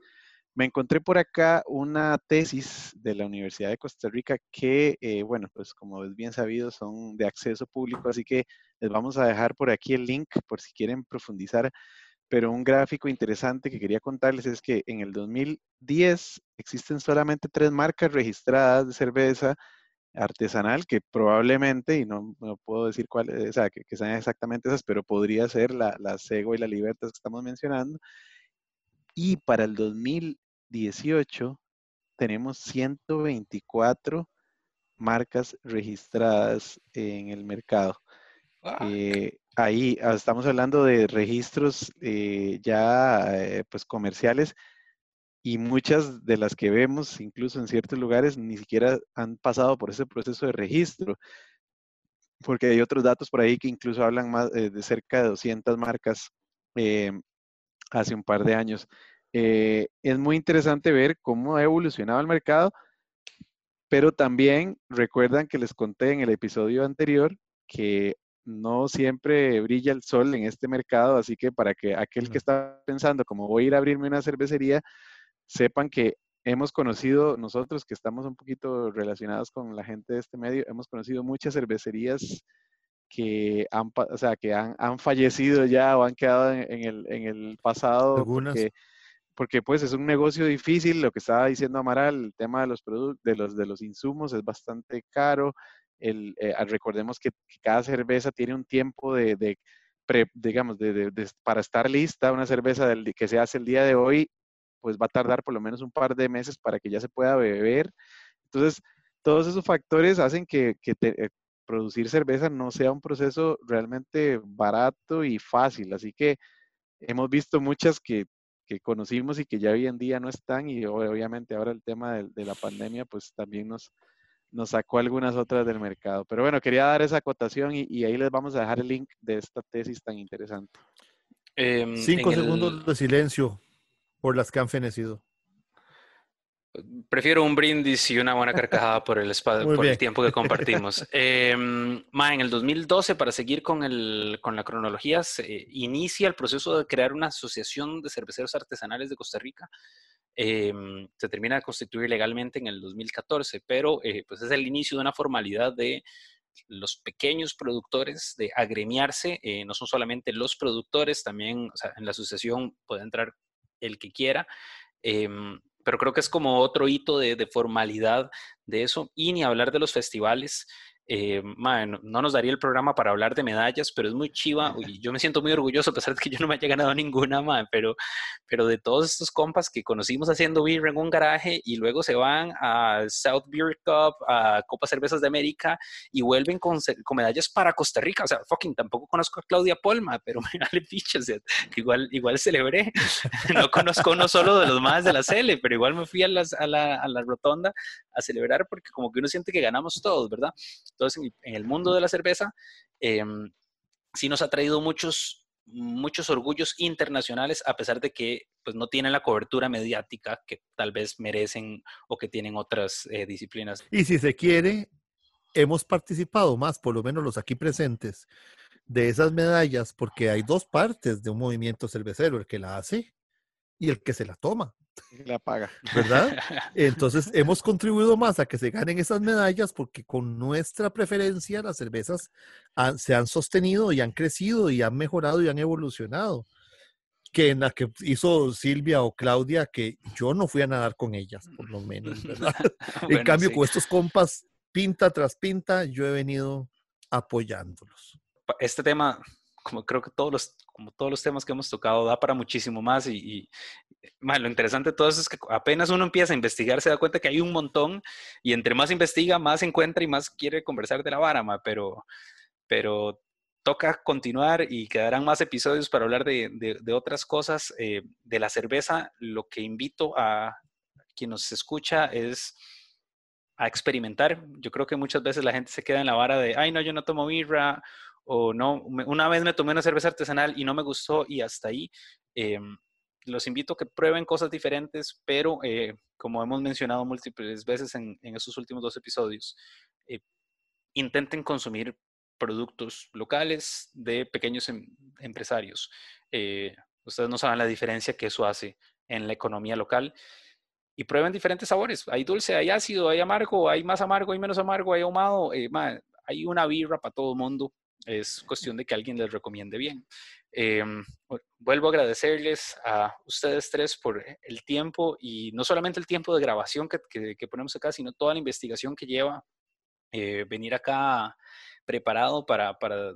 Me encontré por acá una tesis de la Universidad de Costa Rica que, eh, bueno, pues como es bien sabido, son de acceso público, así que Les vamos a dejar por aquí el link por si quieren profundizar. Pero un gráfico interesante que quería contarles es que en el 2010 existen solamente tres marcas registradas de cerveza artesanal que probablemente, y no, puedo decir cuáles, o sea, que, sean exactamente esas, pero podría ser la, la Sego y la Libertas que estamos mencionando. Y para el 2018 tenemos 124 marcas registradas en el mercado. Eh, ahí ah, estamos hablando de registros eh, ya eh, pues comerciales y muchas de las que vemos, incluso en ciertos lugares, ni siquiera han pasado por ese proceso de registro, porque hay otros datos por ahí que incluso hablan más de cerca de 200 marcas hace un par de años. Es muy interesante ver cómo ha evolucionado el mercado pero también recuerdan que les conté en el episodio anterior que no siempre brilla el sol en este mercado, así que para que aquel que está pensando como voy a ir a abrirme una cervecería, sepan que hemos conocido, nosotros que estamos un poquito relacionados con la gente de este medio, hemos conocido muchas cervecerías que han, o sea, que han, han fallecido ya o han quedado en, el, en el pasado. Algunas porque pues es un negocio difícil, lo que estaba diciendo Amaral, el tema de los de los, de los insumos es bastante caro. El, eh, ah, recordemos que, cada cerveza tiene un tiempo de, digamos, de, para estar lista, una cerveza del, que se hace el día de hoy, pues va a tardar por lo menos un par de meses para que ya se pueda beber. Entonces, todos esos factores hacen que, eh, producir cerveza no sea un proceso realmente barato y fácil. Así que hemos visto muchas que que conocimos y que ya hoy en día no están y obviamente ahora el tema de, la pandemia pues también nos, nos sacó algunas otras del mercado. Pero bueno, quería dar esa acotación y, ahí les vamos a dejar el link de esta tesis tan interesante. Em, Cinco segundos de silencio por las que han fenecido. Prefiero un brindis y una buena carcajada por el, por el tiempo que compartimos. Eh, en el 2012, para seguir con, el, con la cronología, se inicia el proceso de crear una asociación de cerveceros artesanales de Costa Rica. Em, se termina de constituir legalmente en el 2014, pero eh, pues es el inicio de una formalidad de los pequeños productores de agremiarse. Eh, no son solamente los productores, también en la asociación puede entrar el que quiera. Pero creo que es como otro hito de, formalidad de eso. Y ni hablar de los festivales. Eh, no nos daría el programa para hablar de medallas, pero es muy chiva. Y yo me siento muy orgulloso, a pesar de que yo no me haya ganado ninguna, pero, pero de todos estos compas que conocimos haciendo beer en un garaje y luego se van a South Beer Cup, a Copa Cervezas de América y vuelven con, con medallas para Costa Rica. O sea, fucking, tampoco conozco a Claudia Polma, pero me vale picha, igual, igual celebré. no conozco uno solo de los más de la Cele, pero igual me fui a, a, la, a la rotonda a celebrar porque como que uno siente que ganamos todos, ¿verdad? Entonces, en el mundo de la cerveza, em, sí nos ha traído muchos, muchos orgullos internacionales, a pesar de que pues, no tienen la cobertura mediática que tal vez merecen o que tienen otras eh, disciplinas. Y si se quiere, hemos participado más, por lo menos los aquí presentes, de esas medallas, porque hay dos partes de un movimiento cervecero, el que la hace y el que se la toma. La paga. ¿Verdad? Entonces hemos contribuido más a que se ganen esas medallas porque con nuestra preferencia las cervezas se han sostenido y han crecido y han mejorado y han evolucionado. Que en la que hizo Silvia o Claudia, que yo no fui a nadar con ellas, por lo menos, ¿verdad? en cambio, con estos compas, pinta tras pinta, yo he venido apoyándolos. Este tema como creo que todos los, como todos los temas que hemos tocado, da para muchísimo más y, lo interesante de todo eso es que apenas uno empieza a investigar se da cuenta que hay un montón y entre más investiga, más encuentra y más quiere conversar de la vara, pero, pero toca continuar y quedarán más episodios para hablar de, de, otras cosas. Eh, de la cerveza, lo que invito a quien nos escucha es a experimentar. Yo creo que muchas veces la gente se queda en la vara de, ay, no, yo no tomo birra o no, una vez me tomé una cerveza artesanal y no me gustó y hasta ahí. Em, los invito a que prueben cosas diferentes, pero eh, como hemos mencionado múltiples veces en, en estos últimos dos episodios, eh, intenten consumir productos locales de pequeños em, empresarios. Eh, ustedes no saben la diferencia que eso hace en la economía local y prueben diferentes sabores. Hay dulce, hay ácido, hay amargo, hay más amargo, hay menos amargo, hay ahumado. hay una birra para todo el mundo es cuestión de que alguien les recomiende bien. Em, vuelvo a agradecerles a ustedes tres por el tiempo y no solamente el tiempo de grabación que, que, ponemos acá, sino toda la investigación que lleva eh, venir acá preparado para, para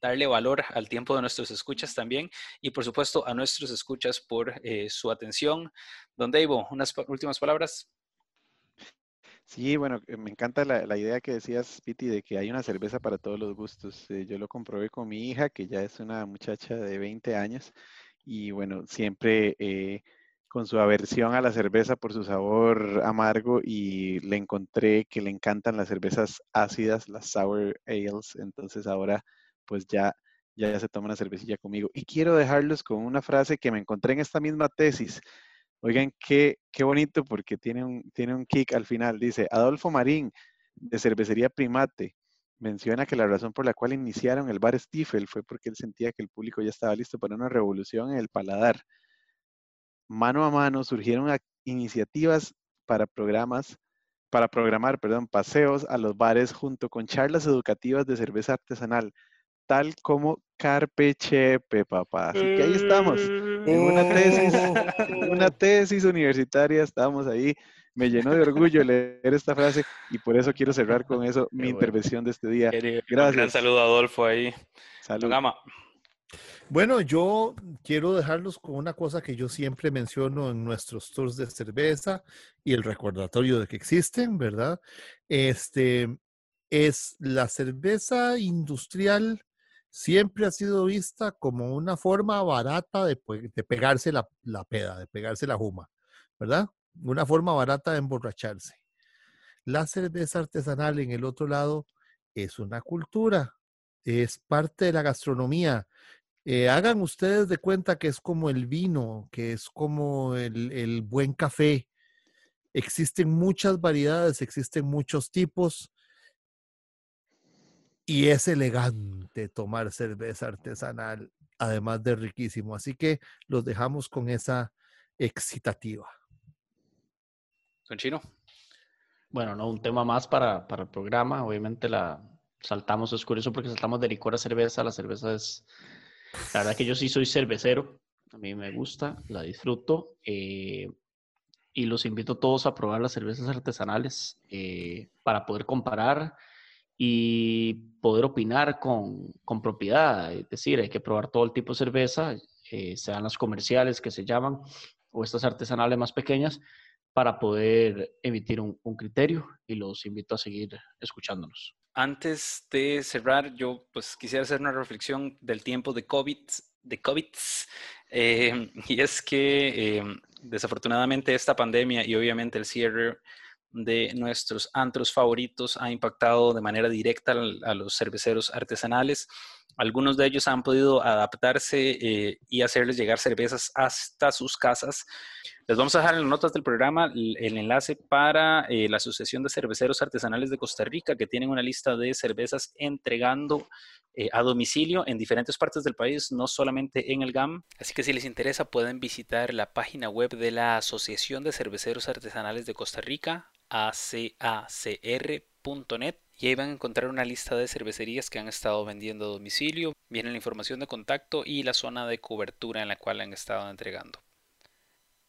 darle valor al tiempo de nuestros escuchas también y por supuesto a nuestros escuchas por eh, su atención. Don Davo, unas últimas palabras. Sí, bueno, eh, me encanta la, idea que decías, Piti, de que hay una cerveza para todos los gustos. Eh, yo lo comprobé con mi hija, que ya es una muchacha de 20 años, y bueno, siempre con su aversión a la cerveza por su sabor amargo, y le encontré que le encantan las cervezas ácidas, las sour ales, entonces ahora pues ya, ya se toma una cervecilla conmigo. Y quiero dejarlos con una frase que me encontré en esta misma tesis. Oigan, qué, qué bonito porque tiene un, tiene un kick al final. Dice, Adolfo Marín, de Cervecería Primate, menciona que la razón por la cual iniciaron el bar Stiefel fue porque él sentía que el público ya estaba listo para una revolución en el paladar. Mano a mano surgieron iniciativas para programas, para programar, perdón, paseos a los bares junto con charlas educativas de cerveza artesanal tal como Carpe Chepe, papá. Así que ahí estamos, en una tesis, una tesis universitaria, estamos ahí. Me llenó de orgullo leer esta frase y por eso quiero cerrar con eso mi intervención de este día. Gracias. Un gran saludo a Adolfo ahí. Salud. Bueno, yo quiero dejarlos con una cosa que yo siempre menciono en nuestros tours de cerveza y el recordatorio de que existen, ¿verdad? Este es la cerveza industrial siempre ha sido vista como una forma barata de, pegarse la, peda, de pegarse la juma, ¿verdad? Una forma barata de emborracharse. La cerveza artesanal en el otro lado es una cultura, es parte de la gastronomía. Eh, hagan ustedes de cuenta que es como el vino, que es como el, el buen café. Existen muchas variedades, existen muchos tipos y es elegante tomar cerveza artesanal, además de riquísimo. Así que los dejamos con esa excitativa. Don Chino. Bueno, no, un tema más para, para el programa. Obviamente la saltamos, es curioso porque saltamos de licor a cerveza. La cerveza es, la verdad que yo sí soy cervecero. A mí me gusta, la disfruto. Eh, y los invito todos a probar las cervezas artesanales eh, para poder comparar y poder opinar con, con, propiedad. Es decir, hay que probar todo el tipo de cerveza, eh, sean las comerciales que se llaman o estas artesanales más pequeñas, para poder emitir un, un, criterio y los invito a seguir escuchándonos. Antes de cerrar, yo pues quisiera hacer una reflexión del tiempo de COVID, de COVID eh, y es que eh, desafortunadamente esta pandemia y obviamente el cierre de nuestros antros favoritos ha impactado de manera directa a los cerveceros artesanales. Algunos de ellos han podido adaptarse eh, y hacerles llegar cervezas hasta sus casas. Les vamos a dejar en las notas del programa el, enlace para eh, la Asociación de Cerveceros Artesanales de Costa Rica, que tienen una lista de cervezas entregando eh, a domicilio en diferentes partes del país, no solamente en el GAM. Así que si les interesa, pueden visitar la página web de la Asociación de Cerveceros Artesanales de Costa Rica, acacr.net y ahí van a encontrar una lista de cervecerías que han estado vendiendo a domicilio, viene la información de contacto y la zona de cobertura en la cual han estado entregando.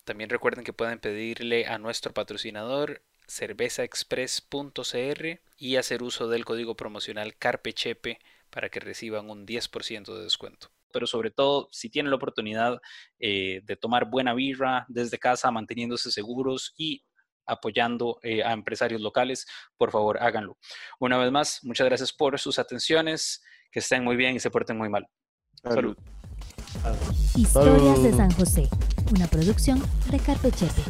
También recuerden que pueden pedirle a nuestro patrocinador cervezaexpress.cr y hacer uso del código promocional CARPECHEPE para que reciban un 10% de descuento. Pero sobre todo, si tienen la oportunidad eh, de tomar buena birra desde casa, manteniéndose seguros y apoyando eh, a empresarios locales, por favor háganlo. Una vez más, muchas gracias por sus atenciones, que estén muy bien y se porten muy mal. Salud. Historias de San José, una producción de Carpe Chepe.